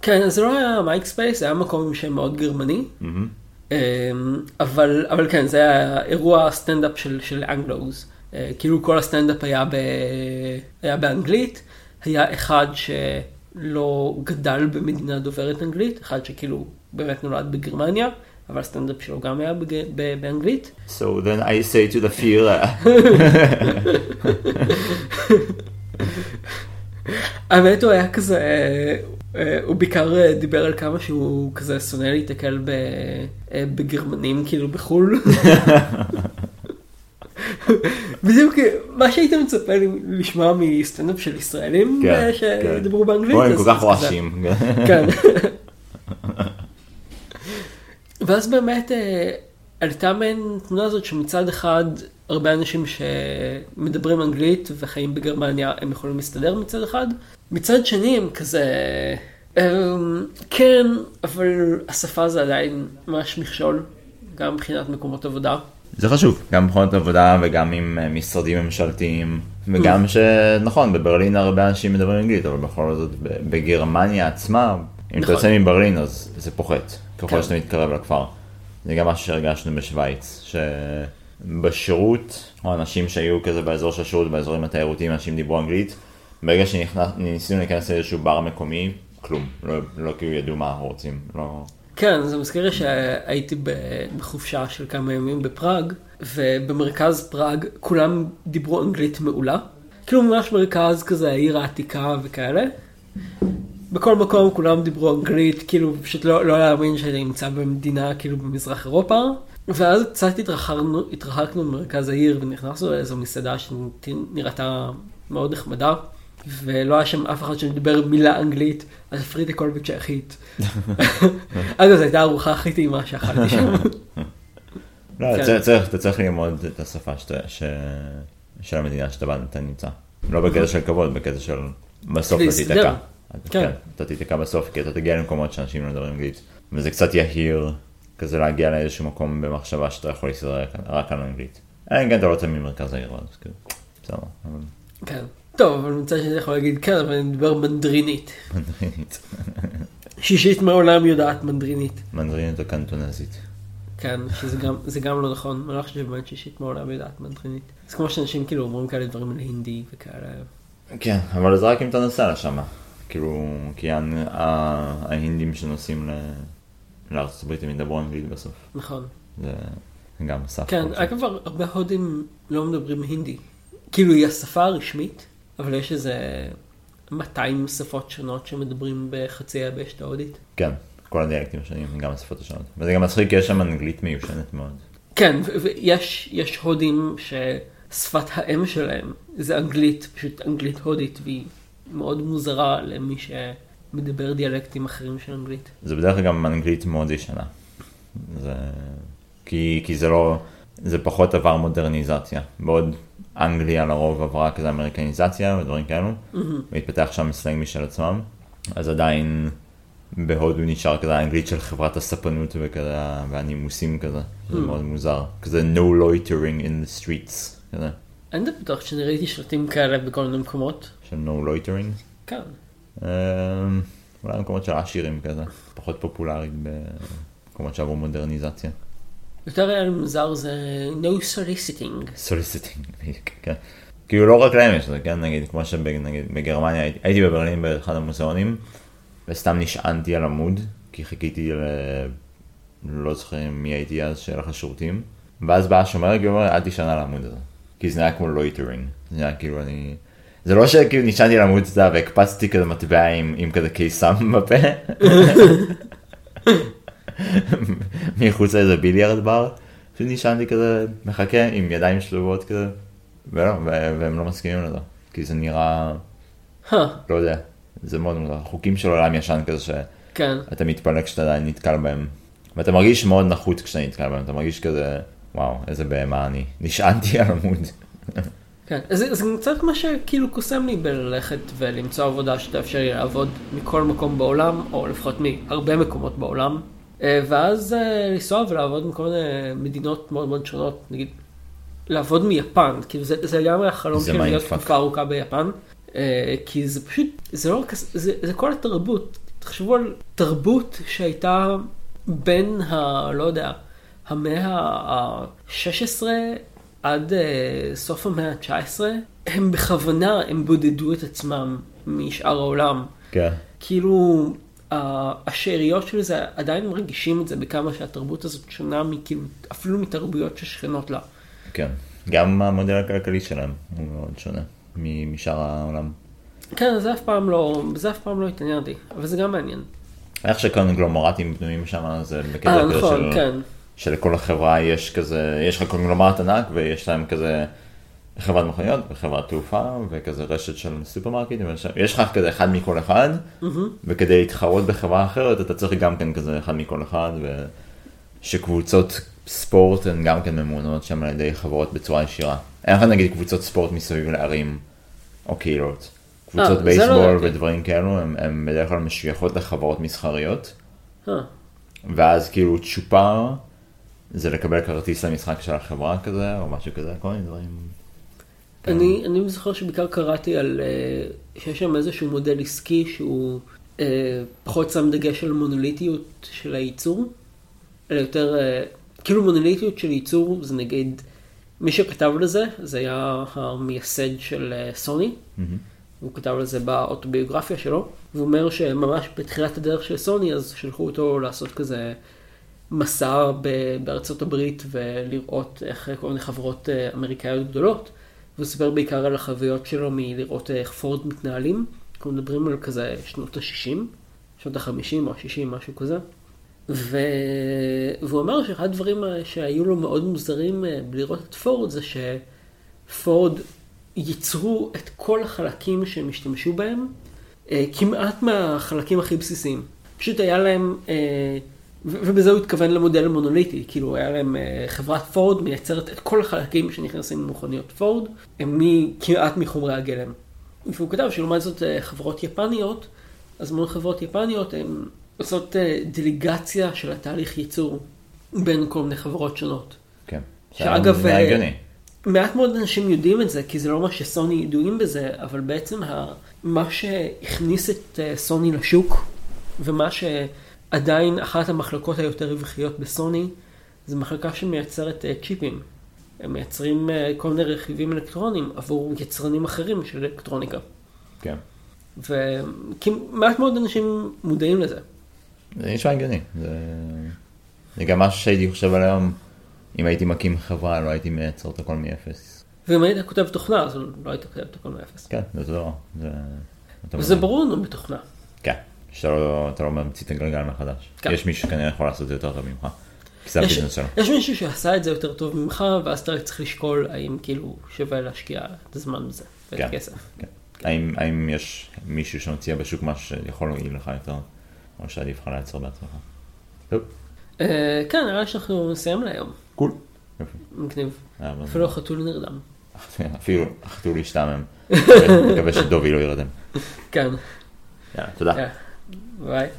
כן, זה לא היה Mike's Place, זה היה מקום עם שם מאוד גרמני. אמ, אבל, אבל כן, זה היה אירוע סטנדאפ של, של Anglos. אה, כאילו כל הסטנדאפ היה, ב, היה באנגלית, היה אחד שלא גדל במדינה דוברת אנגלית, אחד שכאילו באמת נולד בגרמניה, אבל הסטנדאפ שלו גם היה בג, ב, באנגלית. So then I say to the fear, האמת הוא היה כזה, אה, הוא בעיקר אה, דיבר על כמה שהוא כזה שונא להיתקל ב, אה, בגרמנים כאילו בחו"ל. בדיוק מה שהיית מצפה לשמוע מסטנדאפ של ישראלים כן, אה, כן. שדיברו באנגלית. הם כל כך. רועשים. כן. ואז באמת אה, עלתה מעין תמונה הזאת שמצד אחד הרבה אנשים שמדברים אנגלית וחיים בגרמניה הם יכולים להסתדר מצד אחד, מצד שני הם כזה, אמ, כן, אבל השפה זה עדיין ממש מכשול, גם מבחינת מקומות עבודה. זה חשוב, גם מכונות עבודה וגם עם אה, משרדים ממשלתיים, וגם שנכון, בברלין הרבה אנשים מדברים אנגלית, אבל בכל זאת בגרמניה עצמה, אם אתה נכון. יוצא מברלין אז זה פוחת, כן. ככל שאתה מתקרב לכפר. זה גם משהו שהרגשנו בשוויץ, שבשירות, או אנשים שהיו כזה באזור של השירות, באזורים התיירותיים, אנשים דיברו אנגלית, ברגע שניסינו להיכנס לאיזשהו בר מקומי, כלום, לא, לא כאילו ידעו מה אנחנו רוצים, לא... כן, זה מזכיר לי שהייתי בחופשה של כמה ימים בפראג, ובמרכז פראג כולם דיברו אנגלית מעולה. כאילו ממש מרכז כזה, העיר העתיקה וכאלה. בכל מקום כולם דיברו אנגלית, כאילו פשוט לא, לא להאמין שאני נמצא במדינה כאילו במזרח אירופה. ואז קצת התרחקנו, התרחקנו ממרכז העיר ונכנסנו לאיזו מסעדה שנראתה מאוד נחמדה. ולא היה שם אף אחד שדיבר מילה אנגלית, אז הפריד הכל בצ'כית. אגב, זו הייתה הארוחה הכי טעימה שאכלתי שם. לא, כן. אתה צריך ללמוד את השפה. של המדינה שאתה בה אתה נמצא. לא בקטע של כבוד, בקטע של בסוף אתה. תיתקע. כן. כן. אתה תיתקע בסוף, כי אתה תגיע למקומות שאנשים לא מדברים אנגלית. וזה קצת יהיר, כזה להגיע לאיזשהו מקום במחשבה שאתה יכול להסתדר רק- על אנגלית. אלא אם כן אתה לא יוצא ממרכז העיר, אז כאילו, בסדר, כן. טוב, אבל מצד שני יכול להגיד כן, אבל אני מדבר מנדרינית. מנדרינית. שישית מעולם יודעת מנדרינית. מנדרינית או קנטונזית. כן, שזה גם, זה גם לא נכון, אני לא חושב שבאמת שישית מעולם יודעת מנדרינית. זה כמו שאנשים כאילו אומרים כאלה דברים על הינדי וכאלה. כן, אבל זה רק אם אתה נוסע לשם. כאילו, כי ההינדים שנוסעים ל- לארצות הברית הם ידברו אנגלית בסוף. נכון. זה גם סף. כן. אגב, הרבה הודים לא מדברים הינדי. כאילו, היא השפה הרשמית, אבל יש איזה 200 שפות שונות שמדברים בחצי היבשת ההודית. כן, כל הדיאלקטים השונים, גם השפות השונות. וזה גם מצחיק, יש שם אנגלית מיושנת מאוד. כן, ויש יש הודים ששפת האם שלהם זה אנגלית, פשוט אנגלית הודית, והיא מאוד מוזרה למי שמדבר דיאלקטים אחרים של אנגלית. זה בדרך כלל גם אנגלית מאוד ישנה. זה... כי, כי זה לא, זה פחות עבר מודרניזציה. בעוד אנגליה לרוב עברה כזה אמריקניזציה ודברים כאלו, והתפתח שם סלנג משל עצמם, אז עדיין בהודו נשאר כזה האנגלית של חברת הספנות וכזה, והנימוסים כזה, זה מאוד מוזר. כזה no loitering in the streets, כזה, אני די בטוח שאני ראיתי שלטים כאלה בכל מיני מקומות. של no loitering. כן. אמ, אולי במקומות של עשירים כזה, פחות פופולרית במקומות שעברו מודרניזציה. יותר היה מוזר זה no soliciting. סוליסטינג, כן. כאילו לא רק להם יש את זה, כן, נגיד, כמו שבגרמניה, הייתי- הייתי בברלין באחד המוזיאונים, וסתם נשענתי על עמוד, כי חיכיתי ל... לא זוכר מי הייתי אז, שהלך לשירותים, ואז בא השומר, כאילו, אל תישן על העמוד הזה, כי זה היה כמו loitering, זה היה כאילו אני... זה לא שכאילו נשענתי על עמוד, יודע, והקפצתי כזה מטבע עם, עם כזה קיסם בפה. מחוץ לאיזה ביליארד בר, פשוט נשענתי כזה, מחכה עם ידיים שלובות כזה, ולא, והם לא מסכימים לזה, כי זה נראה, לא יודע, זה מאוד מוזר, חוקים של עולם ישן כזה שאתה כן. מתפלא כשאתה עדיין נתקל בהם, ואתה מרגיש מאוד נחות כשאתה נתקל בהם, אתה מרגיש כזה, וואו, איזה בהמה אני, נשענתי על עמוד. כן, אז זה, קצת מה שכאילו קוסם לי בללכת ולמצוא עבודה שתאפשר לי לעבוד מכל מקום בעולם, או לפחות מהרבה מקומות בעולם, אה, ואז אה, לנסוע ולעבוד מכל מיני מדינות מאוד מאוד שונות, נגיד, לעבוד מיפן, כאילו זה, זה לגמרי החלום שלי להיות. תקופה ארוכה ביפן, אה, כי זה פשוט, זה לא רק, זה, זה כל התרבות, תחשבו על תרבות שהייתה בין ה... לא יודע, המאה ה-16 עד uh, סוף המאה ה-19, הם בכוונה, הם בודדו את עצמם משאר העולם. כן. כאילו, uh, השאריות של זה עדיין מרגישים את זה בכמה שהתרבות הזאת שונה מכאילו, אפילו מתרבויות ששכנות לה. כן. גם המודל הכלכלי שלהם הוא מאוד שונה משאר העולם. כן, זה אף פעם לא, זה אף פעם לא התעניינתי, אבל זה גם מעניין. איך שקונגלומרטים בנויים שם זה אה, בקטע כזה נכון, של, כן. שלכל החברה יש כזה, יש לך קונגלומט ענק ויש להם כזה חברת מכוניות וחברת תעופה וכזה רשת של סופרמרקטים, יש לך כזה אחד מכל אחד, וכדי להתחרות בחברה אחרת אתה צריך גם כן כזה אחד מכל אחד, ושקבוצות ספורט הן גם כן ממונות שם על ידי חברות בצורה ישירה. אין לך נגיד קבוצות ספורט מסביב לערים או קהילות. קבוצות זה לא בייסבול ידעתי. ודברים כאלו הם בדרך כלל משויכות לחברות מסחריות. אה, ואז כאילו צ'ופר זה לקבל כרטיס למשחק של החברה כזה או משהו כזה, כל מיני דברים. אני, אני זוכר שבעיקר קראתי על, אה, שיש שם איזשהו מודל עסקי שהוא אה, פחות שם דגש על מונוליטיות של הייצור, אלא יותר, אה, כאילו מונוליטיות של ייצור זה נגיד, מי שכתב לזה, זה היה המייסד של אה, סוני, הוא כתב לזה באוטוביוגרפיה שלו, והוא אומר שממש בתחילת הדרך של סוני אז שלחו אותו לעשות כזה מסע בארצות הברית ולראות איך כל מיני חברות אה, אמריקאיות גדולות. והוא סיפר בעיקר על החוויות שלו מלראות איך פורד מתנהלים. אנחנו מדברים על כזה שנות ה-60, שנות ה-50 או ה-60, משהו כזה. ו... והוא אמר שאחד הדברים אה, שהיו לו מאוד מוזרים אה, בלראות את פורד זה שפורד ייצרו את כל החלקים שהם השתמשו בהם, אה, כמעט מהחלקים הכי בסיסיים. פשוט היה להם, אה, ובזה הוא התכוון למודל המונוליטי, כאילו היה להם אה, חברת פורד מייצרת את כל החלקים שנכנסים למכוניות פורד, הם כמעט מחומרי הגלם. והוא כתב שלעומת זאת אה, חברות יפניות, אז מאוד חברות יפניות הן עושות אה, דליגציה של התהליך ייצור בין כל מיני חברות שונות. כן. שאגב, זה הגיוני. מעט מאוד אנשים יודעים את זה, כי זה לא מה שסוני ידועים בזה, אבל בעצם ה... מה שהכניס את סוני לשוק, ומה שעדיין אחת המחלקות היותר רווחיות בסוני, זה מחלקה שמייצרת אה, צ'יפים. הם מייצרים אה, כל מיני רכיבים אלקטרוניים עבור יצרנים אחרים של אלקטרוניקה. כן. ומעט מאוד אנשים מודעים לזה. זה נשמע הגיוני. זה... זה גם משהו שהייתי חושב על היום, אם הייתי מקים חברה לא הייתי מייצר את הכל מאפס. ואם היית כותב תוכנה, אז לא היית כותב את הכל מאפס. כן, זה לא. זה... וזה. ברור לנו בתוכנה. כן. שאתה לא, לא ממציא את הגלגל מחדש. כן. יש מישהו שכנראה יכול לעשות את זה יותר טוב ממך. כי זה יש, הביזנס שלו. יש מישהו שעשה את זה יותר טוב ממך, ואז אתה צריך לשקול האם כאילו שווה להשקיע את הזמן בזה, ואת כן. הכסף. כן. האם, האם יש מישהו שמציע בשוק משהו שיכול להועיל לך יותר, או שעדיף לך לייצר בעצמך? טוב, אה, כן, נראה לי שאנחנו נסיים להיום. קול. מגניב. מאוד- אפילו החתול נרדם. אפילו החתול השתעמם. מקווה שדובי לא ירדם. כן. יאללה, תודה. אה, ביי.